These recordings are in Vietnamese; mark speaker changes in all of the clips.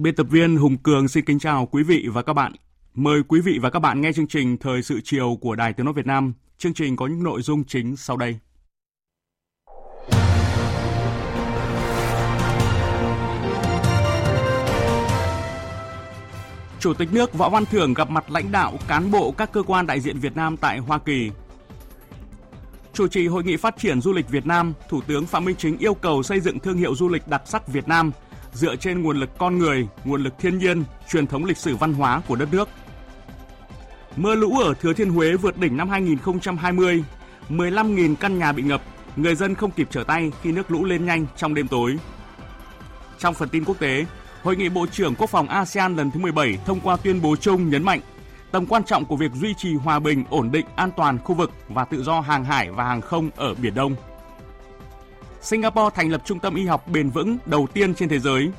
Speaker 1: Biên tập viên Hùng Cường xin kính chào quý vị và các bạn. Mời quý vị và các bạn nghe chương trình Thời sự chiều của Đài Tiếng Nói Việt Nam. Chương trình có những nội dung chính sau đây. Chủ tịch nước Võ Văn Thưởng gặp mặt lãnh đạo cán bộ các cơ quan đại diện Việt Nam tại Hoa Kỳ. Chủ trì hội nghị phát triển du lịch Việt Nam, Thủ tướng Phạm Minh Chính yêu cầu xây dựng thương hiệu du lịch đặc sắc Việt Nam – dựa trên nguồn lực con người, nguồn lực thiên nhiên, truyền thống lịch sử văn hóa của đất nước. Mưa lũ ở Thừa Thiên Huế vượt đỉnh năm 2020, 15.000 căn nhà bị ngập, người dân không kịp trở tay khi nước lũ lên nhanh trong đêm tối. Trong phần tin quốc tế, Hội nghị Bộ trưởng Quốc phòng ASEAN lần thứ 17 thông qua tuyên bố chung nhấn mạnh tầm quan trọng của việc duy trì hòa bình, ổn định, an toàn khu vực và tự do hàng hải và hàng không ở Biển Đông. Singapore thành lập trung tâm y học bền vững đầu tiên trên thế giới.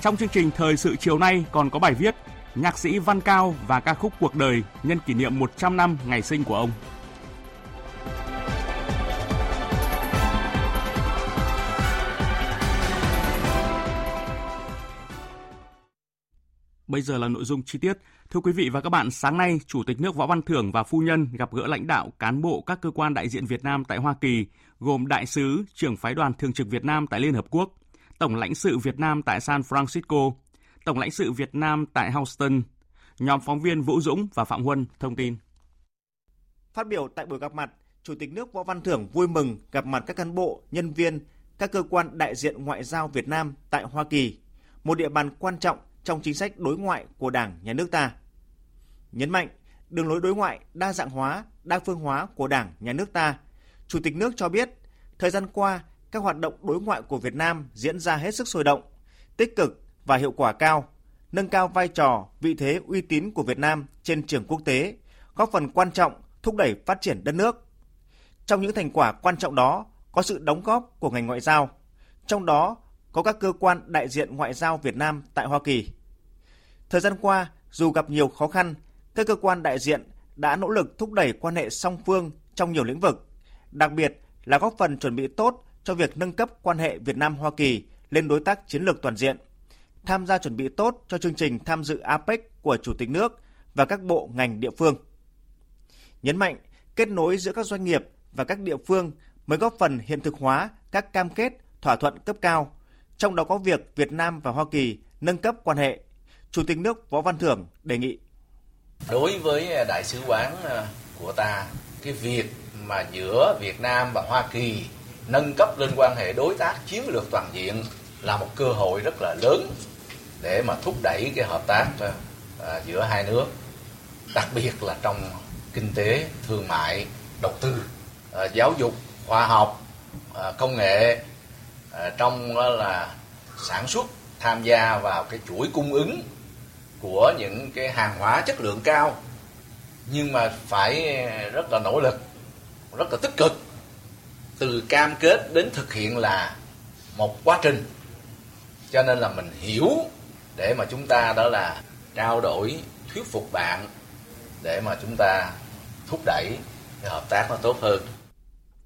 Speaker 1: Trong chương trình thời sự chiều nay còn có bài viết Nhạc sĩ Văn Cao và ca khúc Cuộc đời nhân kỷ niệm 100 năm ngày sinh của ông. Bây giờ là nội dung chi tiết. Thưa quý vị và các bạn, sáng nay, Chủ tịch nước Võ Văn Thưởng và phu nhân gặp gỡ lãnh đạo cán bộ các cơ quan đại diện Việt Nam tại Hoa Kỳ, gồm đại sứ, trưởng phái đoàn thường trực Việt Nam tại Liên Hợp Quốc, tổng lãnh sự Việt Nam tại San Francisco, tổng lãnh sự Việt Nam tại Houston. Nhóm phóng viên Vũ Dũng và Phạm Huân thông tin.
Speaker 2: Phát biểu tại buổi gặp mặt, Chủ tịch nước Võ Văn Thưởng vui mừng gặp mặt các cán bộ, nhân viên, các cơ quan đại diện ngoại giao Việt Nam tại Hoa Kỳ, một địa bàn quan trọng trong chính sách đối ngoại của Đảng, Nhà nước ta. Nhấn mạnh, đường lối đối ngoại đa dạng hóa, đa phương hóa của Đảng, Nhà nước ta, Chủ tịch nước cho biết, thời gian qua, các hoạt động đối ngoại của Việt Nam diễn ra hết sức sôi động, tích cực và hiệu quả cao, nâng cao vai trò, vị thế uy tín của Việt Nam trên trường quốc tế, góp phần quan trọng thúc đẩy phát triển đất nước. Trong những thành quả quan trọng đó có sự đóng góp của ngành ngoại giao, trong đó có các cơ quan đại diện ngoại giao Việt Nam tại Hoa Kỳ. Thời gian qua, dù gặp nhiều khó khăn, các cơ quan đại diện đã nỗ lực thúc đẩy quan hệ song phương trong nhiều lĩnh vực, đặc biệt là góp phần chuẩn bị tốt cho việc nâng cấp quan hệ Việt Nam Hoa Kỳ lên đối tác chiến lược toàn diện, tham gia chuẩn bị tốt cho chương trình tham dự APEC của Chủ tịch nước và các bộ ngành địa phương. Nhấn mạnh kết nối giữa các doanh nghiệp và các địa phương mới góp phần hiện thực hóa các cam kết, thỏa thuận cấp cao trong đó có việc Việt Nam và Hoa Kỳ nâng cấp quan hệ. Chủ tịch nước Võ Văn Thưởng đề nghị.
Speaker 3: Đối với à, đại sứ quán à, của ta, cái việc mà giữa Việt Nam và Hoa Kỳ nâng cấp lên quan hệ đối tác chiến lược toàn diện là một cơ hội rất là lớn để mà thúc đẩy cái hợp tác à, giữa hai nước đặc biệt là trong kinh tế thương mại đầu tư giáo dục khoa học công nghệ Ờ, trong ờ, là sản xuất, tham gia vào cái chuỗi cung ứng của những cái hàng hóa chất lượng cao. Nhưng mà phải ờ, rất là nỗ lực, rất là tích cực từ cam kết đến thực hiện là một quá trình. Cho nên là mình hiểu để mà chúng ta đó là trao đổi, thuyết phục bạn để mà chúng ta thúc đẩy hợp tác nó tốt hơn.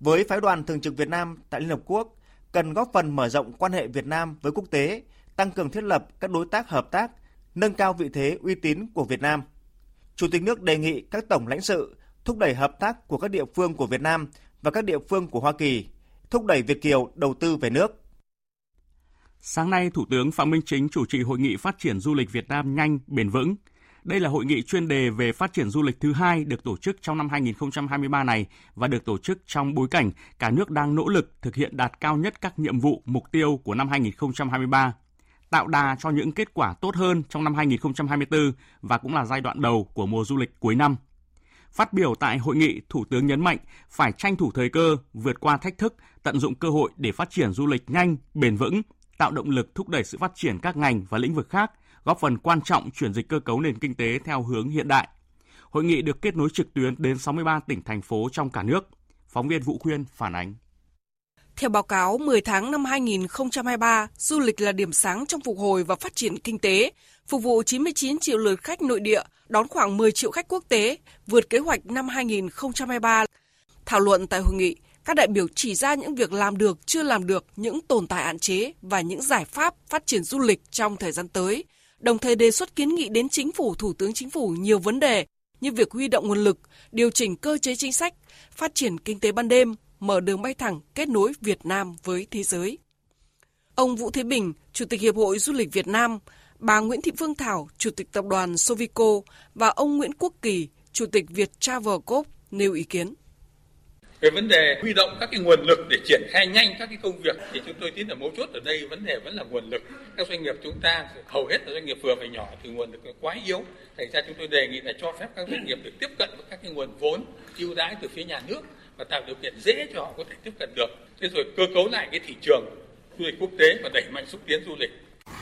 Speaker 2: Với phái đoàn thường trực Việt Nam tại Liên Hợp Quốc cần góp phần mở rộng quan hệ Việt Nam với quốc tế, tăng cường thiết lập các đối tác hợp tác, nâng cao vị thế uy tín của Việt Nam. Chủ tịch nước đề nghị các tổng lãnh sự thúc đẩy hợp tác của các địa phương của Việt Nam và các địa phương của Hoa Kỳ, thúc đẩy Việt kiều đầu tư về nước.
Speaker 1: Sáng nay, Thủ tướng Phạm Minh Chính chủ trì hội nghị phát triển du lịch Việt Nam nhanh, bền vững. Đây là hội nghị chuyên đề về phát triển du lịch thứ hai được tổ chức trong năm 2023 này và được tổ chức trong bối cảnh cả nước đang nỗ lực thực hiện đạt cao nhất các nhiệm vụ, mục tiêu của năm 2023 tạo đà cho những kết quả tốt hơn trong năm 2024 và cũng là giai đoạn đầu của mùa du lịch cuối năm. Phát biểu tại hội nghị, Thủ tướng nhấn mạnh phải tranh thủ thời cơ, vượt qua thách thức, tận dụng cơ hội để phát triển du lịch nhanh, bền vững, tạo động lực thúc đẩy sự phát triển các ngành và lĩnh vực khác, góp phần quan trọng chuyển dịch cơ cấu nền kinh tế theo hướng hiện đại. Hội nghị được kết nối trực tuyến đến 63 tỉnh thành phố trong cả nước. Phóng viên Vũ Khuyên phản ánh.
Speaker 4: Theo báo cáo, 10 tháng năm 2023, du lịch là điểm sáng trong phục hồi và phát triển kinh tế, phục vụ 99 triệu lượt khách nội địa, đón khoảng 10 triệu khách quốc tế, vượt kế hoạch năm 2023. Thảo luận tại hội nghị, các đại biểu chỉ ra những việc làm được, chưa làm được, những tồn tại hạn chế và những giải pháp phát triển du lịch trong thời gian tới, đồng thời đề xuất kiến nghị đến chính phủ, thủ tướng chính phủ nhiều vấn đề như việc huy động nguồn lực, điều chỉnh cơ chế chính sách, phát triển kinh tế ban đêm, mở đường bay thẳng kết nối Việt Nam với thế giới. Ông Vũ Thế Bình, Chủ tịch Hiệp hội Du lịch Việt Nam, bà Nguyễn Thị Phương Thảo, Chủ tịch Tập đoàn Sovico và ông Nguyễn Quốc Kỳ, Chủ tịch Việt Travel Corp nêu ý kiến.
Speaker 5: Về vấn đề huy động các cái nguồn lực để triển khai nhanh các cái công việc thì chúng tôi tin là mấu chốt ở đây vấn đề vẫn là nguồn lực. Các doanh nghiệp chúng ta hầu hết là doanh nghiệp vừa và nhỏ thì nguồn lực quá yếu. Thành ra chúng tôi đề nghị là cho phép các doanh nghiệp được tiếp cận với các cái nguồn vốn ưu đãi từ phía nhà nước và tạo điều kiện dễ cho họ có thể tiếp cận được. Thế rồi cơ cấu lại cái thị trường du lịch quốc tế và đẩy mạnh xúc tiến du lịch.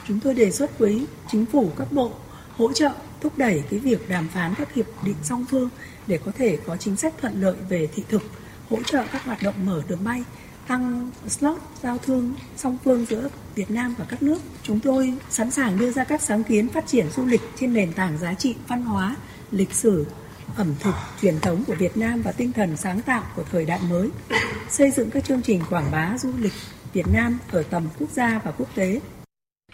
Speaker 6: Chúng tôi đề xuất với chính phủ các bộ hỗ trợ thúc đẩy cái việc đàm phán các hiệp định song phương để có thể có chính sách thuận lợi về thị thực, hỗ trợ các hoạt động mở đường bay, tăng slot giao thương song phương giữa Việt Nam và các nước. Chúng tôi sẵn sàng đưa ra các sáng kiến phát triển du lịch trên nền tảng giá trị văn hóa, lịch sử, ẩm thực truyền thống của Việt Nam và tinh thần sáng tạo của thời đại mới, xây dựng các chương trình quảng bá du lịch Việt Nam ở tầm quốc gia và quốc tế.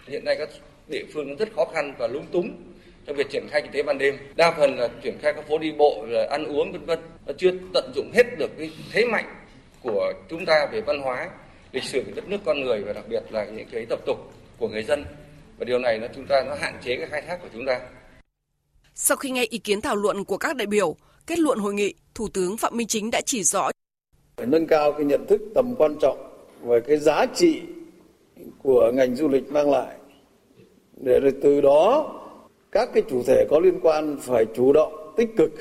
Speaker 7: Hiện nay các địa phương rất khó khăn và lung túng trong việc triển khai kinh tế ban đêm. Đa phần là triển khai các phố đi bộ, rồi ăn uống vân vân, nó chưa tận dụng hết được cái thế mạnh của chúng ta về văn hóa, lịch sử của đất nước con người và đặc biệt là những cái tập tục của người dân. Và điều này nó chúng ta nó hạn chế cái khai thác của chúng ta.
Speaker 4: Sau khi nghe ý kiến thảo luận của các đại biểu, kết luận hội nghị, Thủ tướng Phạm Minh Chính đã chỉ rõ
Speaker 8: phải nâng cao cái nhận thức tầm quan trọng về cái giá trị của ngành du lịch mang lại để rồi từ đó các cái chủ thể có liên quan phải chủ động, tích cực,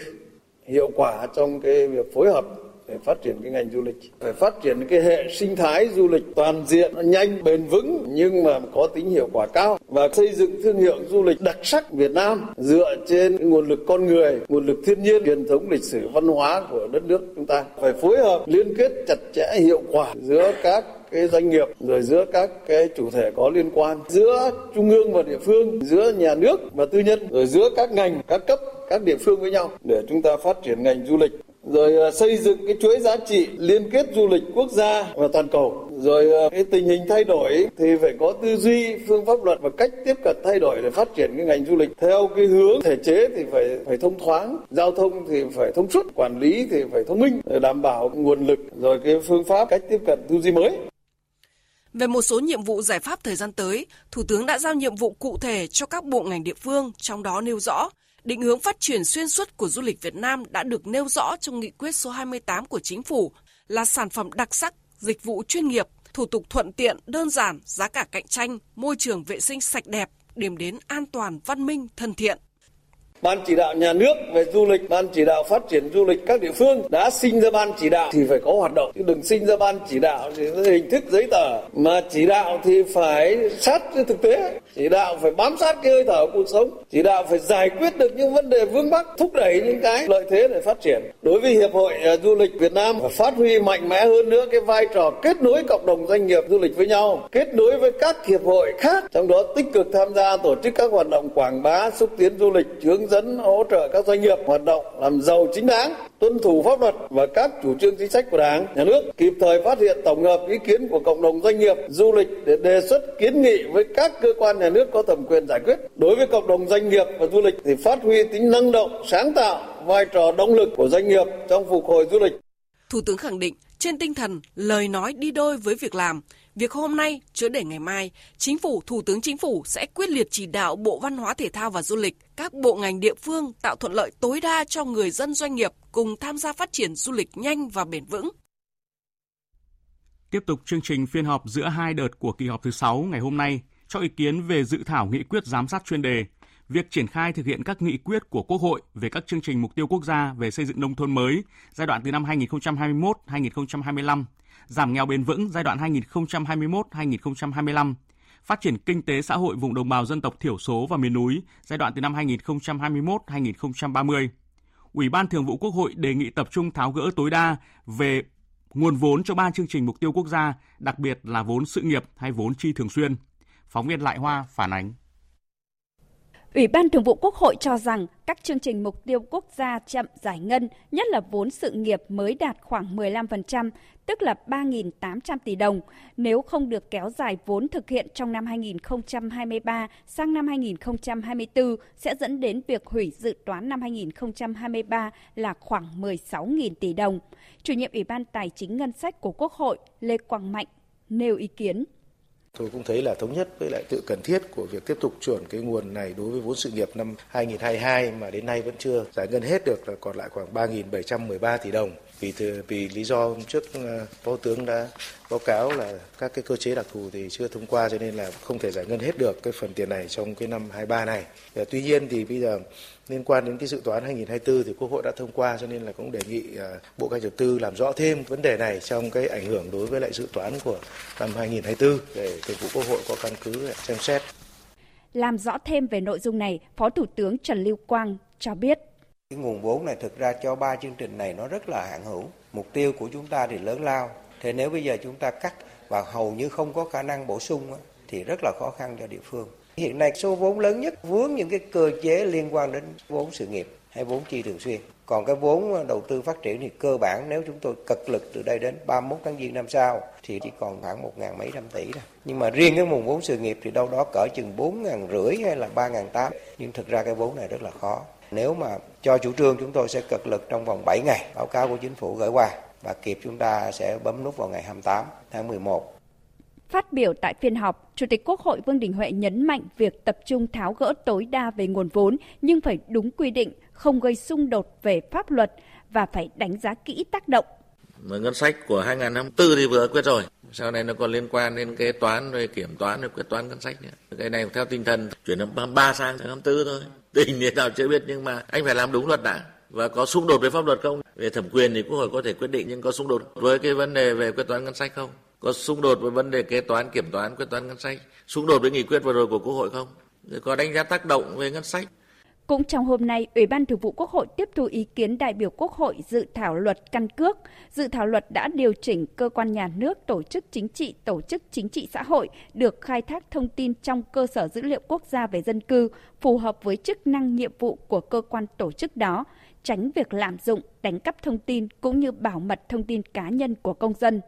Speaker 8: hiệu quả trong cái việc phối hợp để phát triển cái ngành du lịch. Phải phát triển cái hệ sinh thái du lịch toàn diện nhanh, bền vững, nhưng mà có tính hiệu quả cao. Và xây dựng thương hiệu du lịch đặc sắc Việt Nam dựa trên nguồn lực con người, nguồn lực thiên nhiên, truyền thống lịch sử văn hóa của đất nước chúng ta. Phải phối hợp, liên kết chặt chẽ, hiệu quả giữa các cái doanh nghiệp, rồi giữa các cái chủ thể có liên quan, giữa trung ương và địa phương, giữa nhà nước và tư nhân, rồi giữa các ngành, các cấp, các địa phương với nhau để chúng ta phát triển ngành du lịch rồi ờ, xây dựng cái chuỗi giá trị liên kết du lịch quốc gia và toàn cầu. Rồi ờ, cái tình hình thay đổi thì phải có tư duy phương pháp luật và cách tiếp cận thay đổi để phát triển cái ngành du lịch. Theo cái hướng thể chế thì phải phải thông thoáng giao thông thì phải thông suốt quản lý thì phải thông minh để đảm bảo nguồn lực rồi cái phương pháp cách tiếp cận tư duy mới.
Speaker 4: Về một số nhiệm vụ giải pháp thời gian tới, Thủ tướng đã giao nhiệm vụ cụ thể cho các bộ ngành địa phương, trong đó nêu rõ định hướng phát triển xuyên suốt của du lịch Việt Nam đã được nêu rõ trong nghị quyết số 28 của chính phủ là sản phẩm đặc sắc, dịch vụ chuyên nghiệp, thủ tục thuận tiện, đơn giản, giá cả cạnh tranh, môi trường vệ sinh sạch đẹp, điểm đến an toàn, văn minh, thân thiện.
Speaker 8: Ban chỉ đạo nhà nước về du lịch, ban chỉ đạo phát triển du lịch các địa phương đã sinh ra ban chỉ đạo thì phải có hoạt động. Chứ đừng sinh ra ban chỉ đạo thì hình thức giấy tờ. Mà chỉ đạo thì phải sát với thực tế. Chỉ đạo phải bám sát cái hơi thở cuộc sống. Chỉ đạo phải giải quyết được những vấn đề vướng mắc thúc đẩy những cái lợi thế để phát triển. Đối với hiệp hội à, du lịch Việt Nam phải phát huy mạnh mẽ hơn nữa cái vai trò kết nối cộng đồng doanh nghiệp du lịch với nhau kết nối với các hiệp hội khác trong đó tích cực tham gia tổ chức các hoạt động quảng bá xúc tiến du lịch hướng dẫn hỗ trợ các doanh nghiệp hoạt động làm giàu chính đáng tuân thủ pháp luật và các chủ trương chính sách của Đảng, Nhà nước, kịp thời phát hiện tổng hợp ý kiến của cộng đồng doanh nghiệp du lịch để đề xuất kiến nghị với các cơ quan nhà nước có thẩm quyền giải quyết. Đối với cộng đồng doanh nghiệp và du lịch thì phát huy tính năng động, sáng tạo, vai trò động lực của doanh nghiệp trong phục hồi du lịch.
Speaker 4: Thủ tướng khẳng định trên tinh thần lời nói đi đôi với việc làm. Việc hôm nay chứa để ngày mai, Chính phủ, Thủ tướng Chính phủ sẽ quyết liệt chỉ đạo Bộ Văn hóa Thể thao và Du lịch, các bộ ngành địa phương tạo thuận lợi tối đa cho người dân doanh nghiệp cùng tham gia phát triển du lịch nhanh và bền vững.
Speaker 1: Tiếp tục chương trình phiên họp giữa hai đợt của kỳ họp thứ 6 ngày hôm nay cho ý kiến về dự thảo nghị quyết giám sát chuyên đề việc triển khai thực hiện các nghị quyết của Quốc hội về các chương trình mục tiêu quốc gia về xây dựng nông thôn mới giai đoạn từ năm 2021-2025, giảm nghèo bền vững giai đoạn 2021-2025, phát triển kinh tế xã hội vùng đồng bào dân tộc thiểu số và miền núi giai đoạn từ năm 2021-2030. Ủy ban Thường vụ Quốc hội đề nghị tập trung tháo gỡ tối đa về nguồn vốn cho ba chương trình mục tiêu quốc gia, đặc biệt là vốn sự nghiệp hay vốn chi thường xuyên. Phóng viên Lại Hoa phản ánh.
Speaker 9: Ủy ban Thường vụ Quốc hội cho rằng các chương trình mục tiêu quốc gia chậm giải ngân, nhất là vốn sự nghiệp mới đạt khoảng 15%, tức là 3.800 tỷ đồng. Nếu không được kéo dài vốn thực hiện trong năm 2023 sang năm 2024 sẽ dẫn đến việc hủy dự toán năm 2023 là khoảng 16.000 tỷ đồng. Chủ nhiệm Ủy ban Tài chính Ngân sách của Quốc hội Lê Quang Mạnh nêu ý kiến.
Speaker 10: Tôi cũng thấy là thống nhất với lại tự cần thiết của việc tiếp tục chuyển cái nguồn này đối với vốn sự nghiệp năm 2022 mà đến nay vẫn chưa giải ngân hết được là còn lại khoảng 3.713 tỷ đồng. Vì vì lý do hôm trước ờ, Phó tướng đã báo cáo là các cái cơ chế đặc thù thì chưa thông qua cho nên là không thể giải ngân hết được cái phần tiền này trong cái năm 23 này. Và tuy nhiên thì bây giờ liên quan đến cái dự toán 2024 thì Quốc hội đã thông qua cho nên là cũng đề nghị ờ, Bộ Kế hoạch tư làm rõ thêm vấn đề này trong cái ảnh hưởng đối với lại dự toán của năm 2024 để Thường vụ Quốc hội có căn cứ xem xét.
Speaker 9: Làm rõ thêm về nội dung này, Phó Thủ tướng Trần Lưu Quang cho biết
Speaker 11: cái nguồn vốn này thực ra cho ba chương trình này nó rất là hạn hữu. Mục tiêu của chúng ta thì lớn lao. Thế nếu bây giờ chúng ta cắt và hầu như không có khả năng bổ sung thì rất là khó khăn cho địa phương. Hiện nay số vốn lớn nhất vướng những cái cơ chế liên quan đến vốn sự nghiệp hay vốn chi thường xuyên. Còn cái vốn đầu tư phát triển thì cơ bản nếu chúng tôi cật lực từ đây đến 31 tháng giêng năm sau thì chỉ còn khoảng một ngàn mấy trăm tỷ thôi. Nhưng mà riêng cái nguồn vốn sự nghiệp thì đâu đó cỡ chừng bốn ngàn rưỡi hay là ba ngàn tám. Nhưng thực ra cái vốn này rất là khó. Nếu mà cho chủ trương chúng tôi sẽ cực lực trong vòng 7 ngày báo cáo của chính phủ gửi qua và kịp chúng ta sẽ bấm nút vào ngày 28 tháng 11.
Speaker 9: Phát biểu tại phiên họp, Chủ tịch Quốc hội Vương Đình Huệ nhấn mạnh việc tập trung tháo gỡ tối đa về nguồn vốn nhưng phải đúng quy định, không gây xung đột về pháp luật và phải đánh giá kỹ tác động.
Speaker 12: Mà ngân sách của 2024 thì vừa quyết rồi. Sau này nó còn liên quan đến kế toán rồi kiểm toán rồi quyết toán ngân sách nữa. Cái này theo tinh thần chuyển năm ba sang 2024 thôi. Tình thế nào chưa biết nhưng mà anh phải làm đúng luật đã. Và có xung đột với pháp luật không? Về thẩm quyền thì quốc hội có thể quyết định nhưng có xung đột với cái vấn đề về quyết toán ngân sách không? Có xung đột với vấn đề kế toán, kiểm toán, quyết toán ngân sách? Xung đột với nghị quyết vừa rồi của quốc hội không? Có đánh giá tác động về ngân sách?
Speaker 9: Cũng trong hôm nay, Ủy ban Thường vụ Quốc hội tiếp thu ý kiến đại biểu Quốc hội dự thảo luật căn cước. Dự thảo luật đã điều chỉnh cơ quan nhà nước, tổ chức chính trị, tổ chức chính trị xã hội được khai thác thông tin trong cơ sở dữ liệu quốc gia về dân cư phù hợp với chức năng nhiệm vụ của cơ quan tổ chức đó, tránh việc lạm dụng, đánh cắp thông tin cũng như bảo mật thông tin cá nhân của công dân.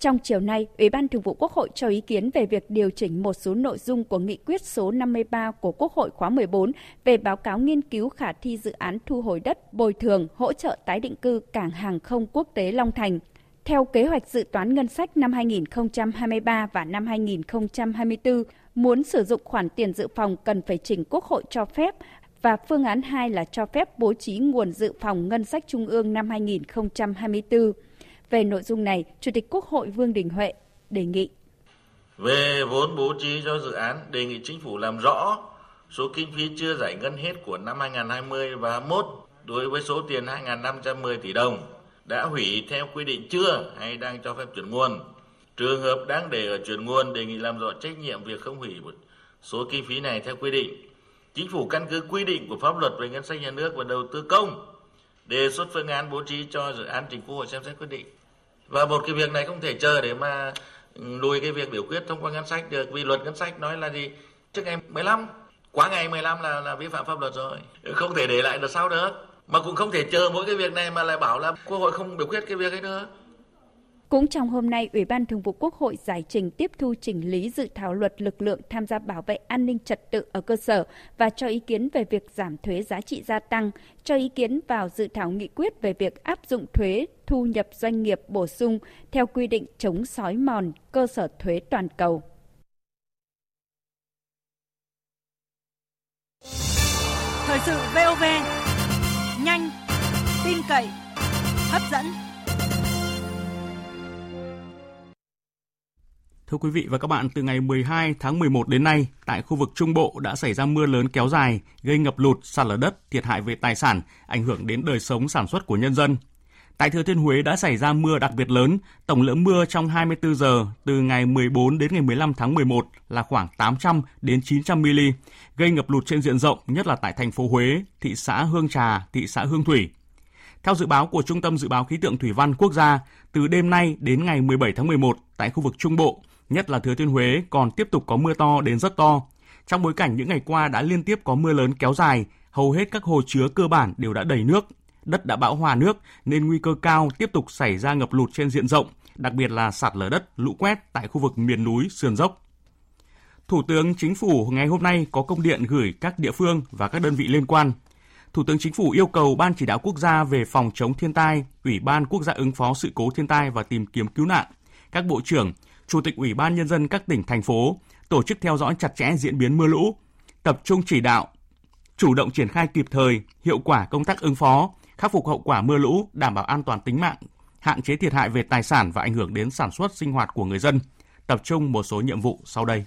Speaker 9: Trong chiều nay, Ủy ban Thường vụ Quốc hội cho ý kiến về việc điều chỉnh một số nội dung của nghị quyết số 53 của Quốc hội khóa 14 về báo cáo nghiên cứu khả thi dự án thu hồi đất, bồi thường, hỗ trợ tái định cư cảng hàng không quốc tế Long Thành. Theo kế hoạch dự toán ngân sách năm 2023 và năm 2024, muốn sử dụng khoản tiền dự phòng cần phải chỉnh Quốc hội cho phép và phương án 2 là cho phép bố trí nguồn dự phòng ngân sách trung ương năm 2024. Về nội dung này, Chủ tịch Quốc hội Vương Đình Huệ đề nghị.
Speaker 12: Về vốn bố trí cho dự án, đề nghị chính phủ làm rõ số kinh phí chưa giải ngân hết của năm 2020 và 21 đối với số tiền 2.510 tỷ đồng đã hủy theo quy định chưa hay đang cho phép chuyển nguồn. Trường hợp đáng để ở chuyển nguồn đề nghị làm rõ trách nhiệm việc không hủy số kinh phí này theo quy định. Chính phủ căn cứ quy định của pháp luật về ngân sách nhà nước và đầu tư công đề xuất phương án bố trí cho dự án trình quốc hội xem xét quyết định. Và một cái việc này không thể chờ để mà ừ, lùi cái việc biểu quyết thông qua ngân sách được, vì luật ngân sách nói là gì? Trước ngày 15 quá ngày 15 là là vi phạm pháp luật rồi. Không thể để lại được sau nữa mà cũng không thể chờ mỗi cái việc này mà lại bảo là quốc hội không biểu quyết cái việc ấy nữa.
Speaker 9: Cũng trong hôm nay, Ủy ban Thường vụ Quốc hội giải trình tiếp thu chỉnh lý dự thảo luật lực lượng tham gia bảo vệ an ninh trật tự ở cơ sở và cho ý kiến về việc giảm thuế giá trị gia tăng, cho ý kiến vào dự thảo nghị quyết về việc áp dụng thuế thu nhập doanh nghiệp bổ sung theo quy định chống sói mòn cơ sở thuế toàn cầu.
Speaker 13: Thời sự VOV, nhanh, tin cậy, hấp dẫn.
Speaker 1: Thưa quý vị và các bạn, từ ngày 12 tháng 11 đến nay, tại khu vực Trung Bộ đã xảy ra mưa lớn kéo dài, gây ngập lụt, sạt lở đất, thiệt hại về tài sản, ảnh hưởng đến đời sống sản xuất của nhân dân. Tại Thừa Thiên Huế đã xảy ra mưa đặc biệt lớn, tổng lượng mưa trong 24 giờ từ ngày 14 đến ngày 15 tháng 11 là khoảng 800 đến 900 mm, gây ngập lụt trên diện rộng, nhất là tại thành phố Huế, thị xã Hương Trà, thị xã Hương Thủy. Theo dự báo của Trung tâm Dự báo Khí tượng Thủy văn Quốc gia, từ đêm nay đến ngày 17 tháng 11 tại khu vực Trung Bộ, nhất là Thừa Thiên Huế còn tiếp tục có mưa to đến rất to. Trong bối cảnh những ngày qua đã liên tiếp có mưa lớn kéo dài, hầu hết các hồ chứa cơ bản đều đã đầy nước, đất đã bão hòa nước nên nguy cơ cao tiếp tục xảy ra ngập lụt trên diện rộng, đặc biệt là sạt lở đất, lũ quét tại khu vực miền núi sườn dốc. Thủ tướng Chính phủ ngày hôm nay có công điện gửi các địa phương và các đơn vị liên quan. Thủ tướng Chính phủ yêu cầu Ban chỉ đạo quốc gia về phòng chống thiên tai, Ủy ban quốc gia ứng phó sự cố thiên tai và tìm kiếm cứu nạn, các bộ trưởng, chủ tịch Ủy ban nhân dân các tỉnh thành phố tổ chức theo dõi chặt chẽ diễn biến mưa lũ, tập trung chỉ đạo, chủ động triển khai kịp thời, hiệu quả công tác ứng phó, khắc phục hậu quả mưa lũ, đảm bảo an toàn tính mạng, hạn chế thiệt hại về tài sản và ảnh hưởng đến sản xuất sinh hoạt của người dân. Tập trung một số nhiệm vụ sau đây.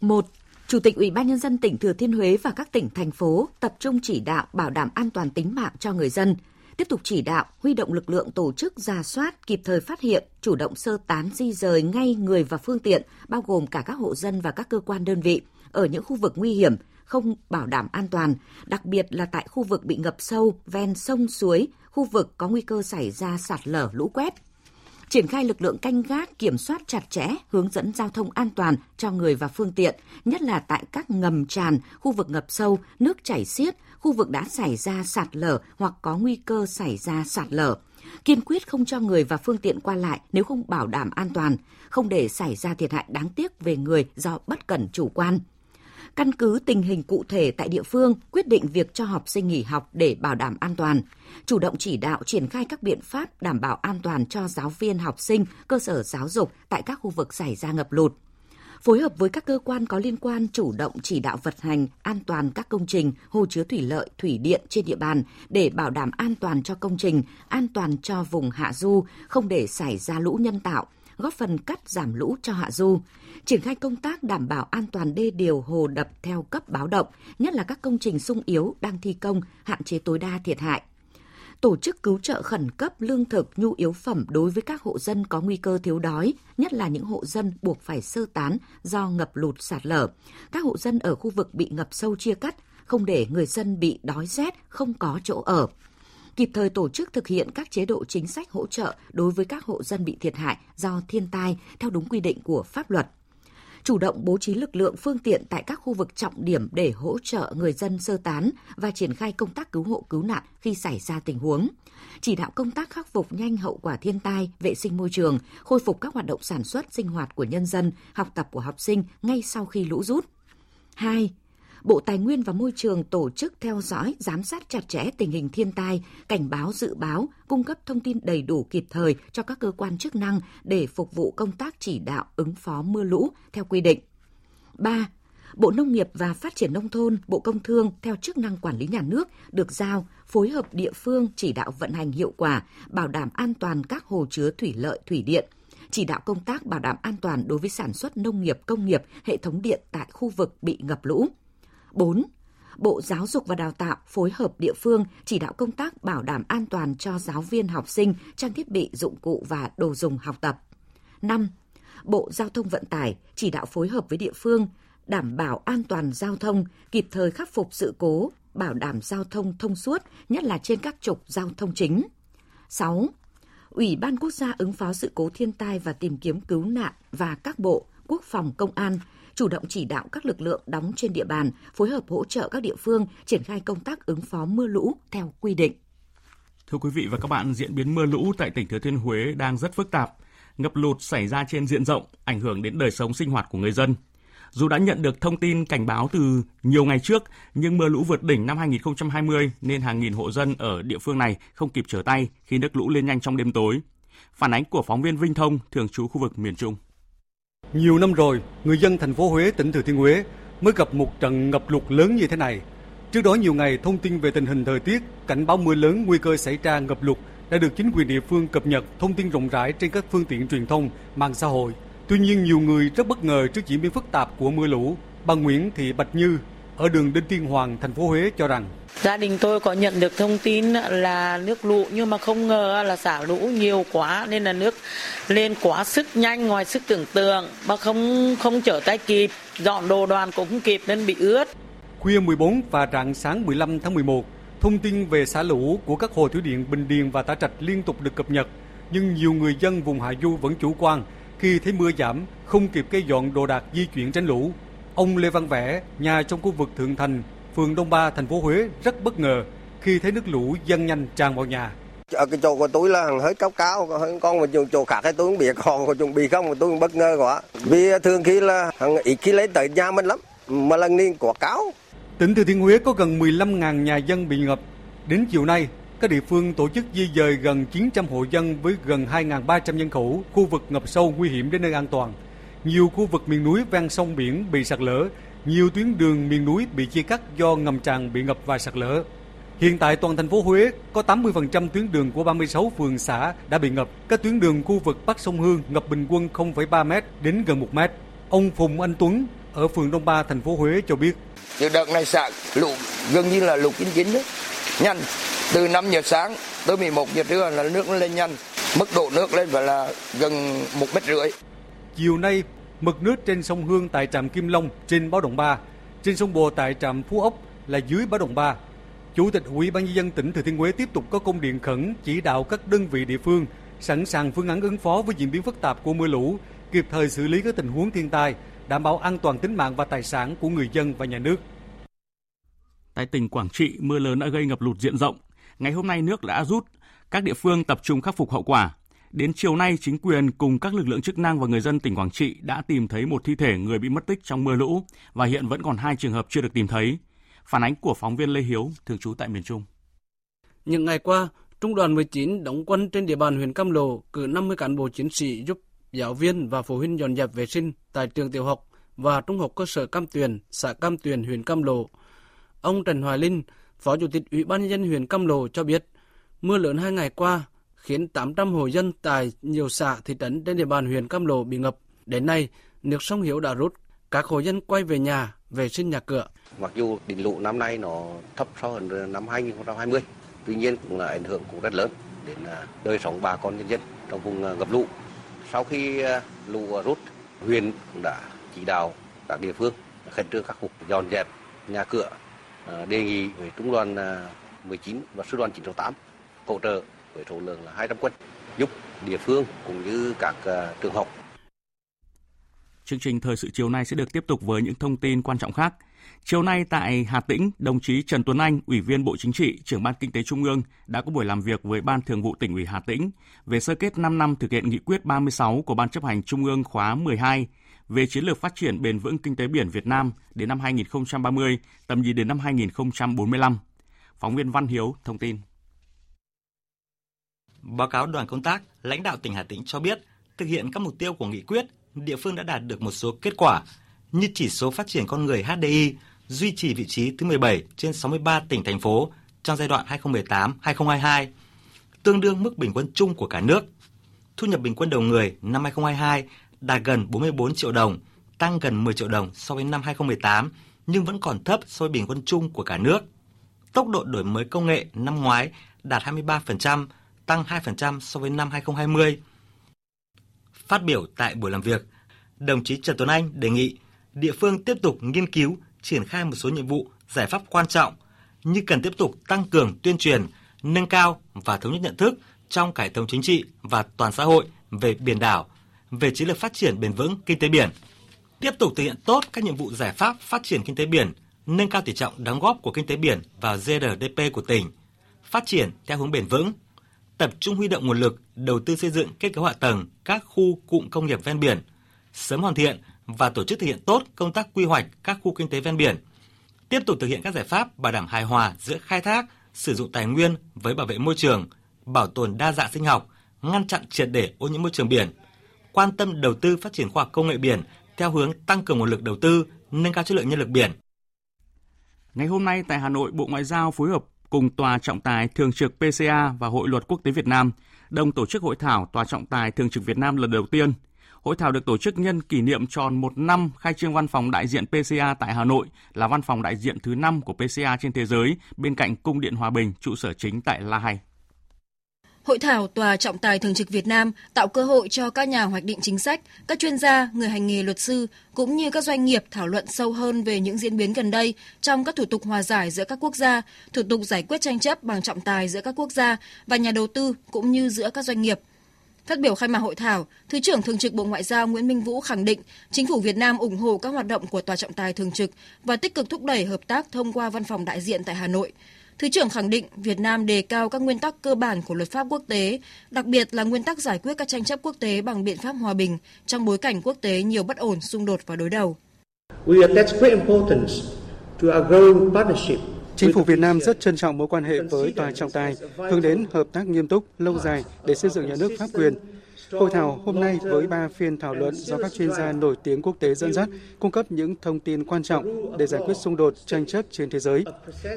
Speaker 14: 1. Chủ tịch Ủy ban nhân dân tỉnh Thừa Thiên Huế và các tỉnh thành phố tập trung chỉ đạo bảo đảm an toàn tính mạng cho người dân, tiếp tục chỉ đạo huy động lực lượng tổ chức ra soát, kịp thời phát hiện, chủ động sơ tán di rời ngay người và phương tiện, bao gồm cả các hộ dân và các cơ quan đơn vị ở những khu vực nguy hiểm, không bảo đảm an toàn, đặc biệt là tại khu vực bị ngập sâu, ven sông suối, khu vực có nguy cơ xảy ra sạt lở lũ quét. Triển khai lực lượng canh gác kiểm soát chặt chẽ, hướng dẫn giao thông an toàn cho người và phương tiện, nhất là tại các ngầm tràn, khu vực ngập sâu, nước chảy xiết, khu vực đã xảy ra sạt lở hoặc có nguy cơ xảy ra sạt lở. Kiên quyết không cho người và phương tiện qua lại nếu không bảo đảm an toàn, không để xảy ra thiệt hại đáng tiếc về người do bất cẩn chủ quan căn cứ tình hình cụ thể tại địa phương quyết định việc cho học sinh nghỉ học để bảo đảm an toàn, chủ động chỉ đạo triển khai các biện pháp đảm bảo an toàn cho giáo viên học sinh, cơ sở giáo dục tại các khu vực xảy ra ngập lụt phối hợp với các cơ quan có liên quan chủ động chỉ đạo vận hành an toàn các công trình, hồ chứa thủy lợi, thủy điện trên địa bàn để bảo đảm an toàn cho công trình, an toàn cho vùng hạ du, không để xảy ra lũ nhân tạo, góp phần cắt giảm lũ cho hạ du, triển khai công tác đảm bảo an toàn đê điều hồ đập theo cấp báo động, nhất là các công trình sung yếu đang thi công, hạn chế tối đa thiệt hại tổ chức cứu trợ khẩn cấp lương thực, nhu yếu phẩm đối với các hộ dân có nguy cơ thiếu đói, nhất là những hộ dân buộc phải sơ tán do ngập lụt sạt lở. Các hộ dân ở khu vực bị ngập sâu chia cắt, không để người dân bị đói rét, không có chỗ ở kịp thời tổ chức thực hiện các chế độ chính sách hỗ trợ đối với các hộ dân bị thiệt hại do thiên tai theo đúng quy định của pháp luật chủ động bố trí lực lượng phương tiện tại các khu vực trọng điểm để hỗ trợ người dân sơ tán và triển khai công tác cứu hộ cứu nạn khi xảy ra tình huống. Chỉ đạo công tác khắc phục nhanh hậu quả thiên tai, vệ sinh môi trường, khôi phục các hoạt động sản xuất sinh hoạt của nhân dân, học tập của học sinh ngay sau khi lũ rút. 2. Bộ Tài nguyên và Môi trường tổ chức theo dõi, giám sát chặt chẽ tình hình thiên tai, cảnh báo dự báo, cung cấp thông tin đầy đủ kịp thời cho các cơ quan chức năng để phục vụ công tác chỉ đạo ứng phó mưa lũ theo quy định. 3. Bộ Nông nghiệp và Phát triển Nông thôn, Bộ Công Thương theo chức năng quản lý nhà nước được giao phối hợp địa phương chỉ đạo vận hành hiệu quả, bảo đảm an toàn các hồ chứa thủy lợi, thủy điện, chỉ đạo công tác bảo đảm an toàn đối với sản xuất nông nghiệp, công nghiệp, hệ thống điện tại khu vực bị ngập lũ. 4. Bộ Giáo dục và Đào tạo phối hợp địa phương chỉ đạo công tác bảo đảm an toàn cho giáo viên học sinh, trang thiết bị dụng cụ và đồ dùng học tập. 5. Bộ Giao thông Vận tải chỉ đạo phối hợp với địa phương đảm bảo an toàn giao thông, kịp thời khắc phục sự cố, bảo đảm giao thông thông suốt, nhất là trên các trục giao thông chính. 6. Ủy ban Quốc gia ứng phó sự cố thiên tai và tìm kiếm cứu nạn và các bộ Quốc phòng Công an chủ động chỉ đạo các lực lượng đóng trên địa bàn, phối hợp hỗ trợ các địa phương triển khai công tác ứng phó mưa lũ theo quy định.
Speaker 1: Thưa quý vị và các bạn, diễn biến mưa lũ tại tỉnh Thừa Thiên Huế đang rất phức tạp. Ngập lụt xảy ra trên diện rộng, ảnh hưởng đến đời sống sinh hoạt của người dân. Dù đã nhận được thông tin cảnh báo từ nhiều ngày trước, nhưng mưa lũ vượt đỉnh năm 2020 nên hàng nghìn hộ dân ở địa phương này không kịp trở tay khi nước lũ lên nhanh trong đêm tối. Phản ánh của phóng viên Vinh Thông, thường trú khu vực miền Trung.
Speaker 15: Nhiều năm rồi, người dân thành phố Huế, tỉnh Thừa Thiên Huế mới gặp một trận ngập lụt lớn như thế này. Trước đó nhiều ngày, thông tin về tình hình thời tiết, cảnh báo mưa lớn nguy cơ xảy ra ngập lụt đã được chính quyền địa phương cập nhật thông tin rộng rãi trên các phương tiện truyền thông, mạng xã hội. Tuy nhiên, nhiều người rất bất ngờ trước diễn biến phức tạp của mưa lũ. Bà Nguyễn Thị Bạch Như ở đường Đinh Tiên Hoàng, thành phố Huế cho rằng
Speaker 16: Gia đình tôi có nhận được thông tin là nước lũ nhưng mà không ngờ là xả lũ nhiều quá nên là nước lên quá sức nhanh ngoài sức tưởng tượng mà không không trở tay kịp, dọn đồ đoàn cũng không kịp nên bị ướt.
Speaker 15: Khuya 14 và rạng sáng 15 tháng 11, thông tin về xả lũ của các hồ thủy điện Bình Điền và Tả Trạch liên tục được cập nhật, nhưng nhiều người dân vùng hạ du vẫn chủ quan khi thấy mưa giảm, không kịp cây dọn đồ đạc di chuyển tránh lũ. Ông Lê Văn Vẽ, nhà trong khu vực Thượng Thành, phường Đông Ba, thành phố Huế rất bất ngờ khi thấy nước lũ dâng nhanh tràn vào nhà.
Speaker 17: Ở cái chỗ của tôi là hơi cao cao, con mà chỗ khác thì tôi không biết, còn chuẩn bị không tôi bất ngờ quá. Vì thường khi là ít khi lấy tới nhà mình lắm, mà lần này quá cao.
Speaker 15: Tỉnh Thừa Thiên Huế có gần 15.000 nhà dân bị ngập. Đến chiều nay, các địa phương tổ chức di dời gần 900 hộ dân với gần 2.300 nhân khẩu khu vực ngập sâu nguy hiểm đến nơi an toàn. Nhiều khu vực miền núi ven sông biển bị sạt lở, nhiều tuyến đường miền núi bị chia cắt do ngầm tràn bị ngập và sạt lở. Hiện tại toàn thành phố Huế có 80% tuyến đường của 36 phường xã đã bị ngập. Các tuyến đường khu vực Bắc sông Hương ngập bình quân 0,3 m đến gần 1 m. Ông Phùng Anh Tuấn ở phường Đông Ba, thành phố Huế cho biết.
Speaker 18: Như đợt này xả lũ gần như là lũ kín kín đấy. Nhanh, từ 5 giờ sáng tới 11 giờ trưa là nước nó lên nhanh. Mức độ nước lên phải là gần một mét rưỡi.
Speaker 15: Chiều nay, mực nước trên sông Hương tại trạm Kim Long trên báo động 3, trên sông Bồ tại trạm Phú Ốc là dưới báo động 3. Chủ tịch Ủy ban nhân dân tỉnh Thừa Thiên Huế tiếp tục có công điện khẩn chỉ đạo các đơn vị địa phương sẵn sàng phương án ứng phó với diễn biến phức tạp của mưa lũ, kịp thời xử lý các tình huống thiên tai, đảm bảo an toàn tính mạng và tài sản của người dân và nhà nước.
Speaker 1: Tại tỉnh Quảng Trị, mưa lớn đã gây ngập lụt diện rộng. Ngày hôm nay nước đã rút, các địa phương tập trung khắc phục hậu quả. Đến chiều nay, chính quyền cùng các lực lượng chức năng và người dân tỉnh Quảng Trị đã tìm thấy một thi thể người bị mất tích trong mưa lũ và hiện vẫn còn hai trường hợp chưa được tìm thấy. Phản ánh của phóng viên Lê Hiếu, thường trú tại miền Trung.
Speaker 19: Những ngày qua, Trung đoàn 19 đóng quân trên địa bàn huyện Cam Lộ cử 50 cán bộ chiến sĩ giúp giáo viên và phụ huynh dọn dẹp vệ sinh tại trường tiểu học và trung học cơ sở Cam Tuyền, xã Cam Tuyền, huyện Cam Lộ. Ông Trần Hoài Linh, Phó Chủ tịch Ủy ban nhân dân huyện Cam Lộ cho biết, mưa lớn hai ngày qua khiến 800 hộ dân tại nhiều xã thị trấn trên địa bàn huyện Cam Lộ bị ngập. Đến nay, nước sông Hiếu đã rút, các hộ dân quay về nhà, vệ sinh nhà cửa.
Speaker 20: Mặc dù đỉnh lũ năm nay nó thấp so hơn năm 2020, tuy nhiên cũng là ảnh hưởng cũng rất lớn đến à, đời sống bà con nhân dân trong vùng à, ngập lũ. Sau khi à, lũ rút, huyện cũng đã chỉ đạo các địa phương khẩn trương khắc phục dọn dẹp nhà cửa đề nghị với trung đoàn 19 và sư đoàn 968 hỗ trợ với số lượng là 200 quân giúp địa phương cũng như các ờ, trường học.
Speaker 1: Chương trình thời sự chiều nay sẽ được tiếp tục với những thông tin quan trọng khác. Chiều nay tại Hà Tĩnh, đồng chí Trần Tuấn Anh, Ủy viên Bộ Chính trị, trưởng Ban Kinh tế Trung ương đã có buổi làm việc với Ban Thường vụ tỉnh ủy Hà Tĩnh về sơ kết 5 năm thực hiện nghị quyết 36 của Ban chấp hành Trung ương khóa 12 về chiến lược phát triển bền vững kinh tế biển Việt Nam đến năm 2030, tầm nhìn đến năm 2045. Phóng viên Văn Hiếu thông tin.
Speaker 21: Báo cáo đoàn công tác, lãnh đạo tỉnh Hà Tĩnh cho biết, thực hiện các mục tiêu của nghị quyết, địa phương đã đạt được một số kết quả như chỉ số phát triển con người HDI duy trì vị trí thứ 17 trên 63 tỉnh thành phố trong giai đoạn 2018-2022, tương đương mức bình quân chung của cả nước. Thu nhập bình quân đầu người năm 2022 đạt gần 44 triệu đồng, tăng gần 10 triệu đồng so với năm 2018 nhưng vẫn còn thấp so với bình quân chung của cả nước. Tốc độ đổi mới công nghệ năm ngoái đạt 23%, tăng 2% so với năm 2020. Phát biểu tại buổi làm việc, đồng chí Trần Tuấn Anh đề nghị địa phương tiếp tục nghiên cứu, triển khai một số nhiệm vụ, giải pháp quan trọng như cần tiếp tục tăng cường tuyên truyền, nâng cao và thống nhất nhận thức trong cải thống chính trị và toàn xã hội về biển đảo, về chiến lược phát triển bền vững kinh tế biển. Tiếp tục thực hiện tốt các nhiệm vụ giải pháp phát triển kinh tế biển, nâng cao tỷ trọng đóng góp của kinh tế biển vào GDP của tỉnh, phát triển theo hướng bền vững, tập trung huy động nguồn lực đầu tư xây dựng kết cấu hạ tầng các khu cụm công nghiệp ven biển, sớm hoàn thiện và tổ chức thực hiện tốt công tác quy hoạch các khu kinh tế ven biển, tiếp tục thực hiện các giải pháp bảo đảm hài hòa giữa khai thác, sử dụng tài nguyên với bảo vệ môi trường, bảo tồn đa dạng sinh học, ngăn chặn triệt để ô nhiễm môi trường biển, quan tâm đầu tư phát triển khoa học công nghệ biển theo hướng tăng cường nguồn lực đầu tư, nâng cao chất lượng nhân lực biển.
Speaker 1: Ngày hôm nay tại Hà Nội, Bộ Ngoại giao phối hợp cùng Tòa trọng tài thường trực PCA và Hội luật quốc tế Việt Nam đồng tổ chức hội thảo Tòa trọng tài thường trực Việt Nam lần đầu tiên. Hội thảo được tổ chức nhân kỷ niệm tròn một năm khai trương văn phòng đại diện PCA tại Hà Nội là văn phòng đại diện thứ năm của PCA trên thế giới bên cạnh Cung điện Hòa Bình, trụ sở chính tại La Hay.
Speaker 22: Hội thảo Tòa trọng tài thường trực Việt Nam tạo cơ hội cho các nhà hoạch định chính sách, các chuyên gia, người hành nghề luật sư cũng như các doanh nghiệp thảo luận sâu hơn về những diễn biến gần đây trong các thủ tục hòa giải giữa các quốc gia, thủ tục giải quyết tranh chấp bằng trọng tài giữa các quốc gia và nhà đầu tư cũng như giữa các doanh nghiệp. Phát biểu khai mạc hội thảo, Thứ trưởng Thường trực Bộ Ngoại giao Nguyễn Minh Vũ khẳng định chính phủ Việt Nam ủng hộ các hoạt động của Tòa trọng tài thường trực và tích cực thúc đẩy hợp tác thông qua văn phòng đại diện tại Hà Nội – Thứ trưởng khẳng định Việt Nam đề cao các nguyên tắc cơ bản của luật pháp quốc tế, đặc biệt là nguyên tắc giải quyết các tranh chấp quốc tế bằng biện pháp hòa bình trong bối cảnh quốc tế nhiều bất ổn, xung đột và đối đầu.
Speaker 20: Chính phủ Việt Nam rất trân trọng mối quan hệ với tòa trọng tài, hướng đến hợp tác nghiêm túc, lâu dài để xây dựng nhà nước pháp quyền, Hội thảo hôm nay với ba phiên thảo luận do các chuyên gia nổi tiếng quốc tế dẫn dắt, cung cấp những thông tin quan trọng để giải quyết xung đột tranh chấp trên thế giới.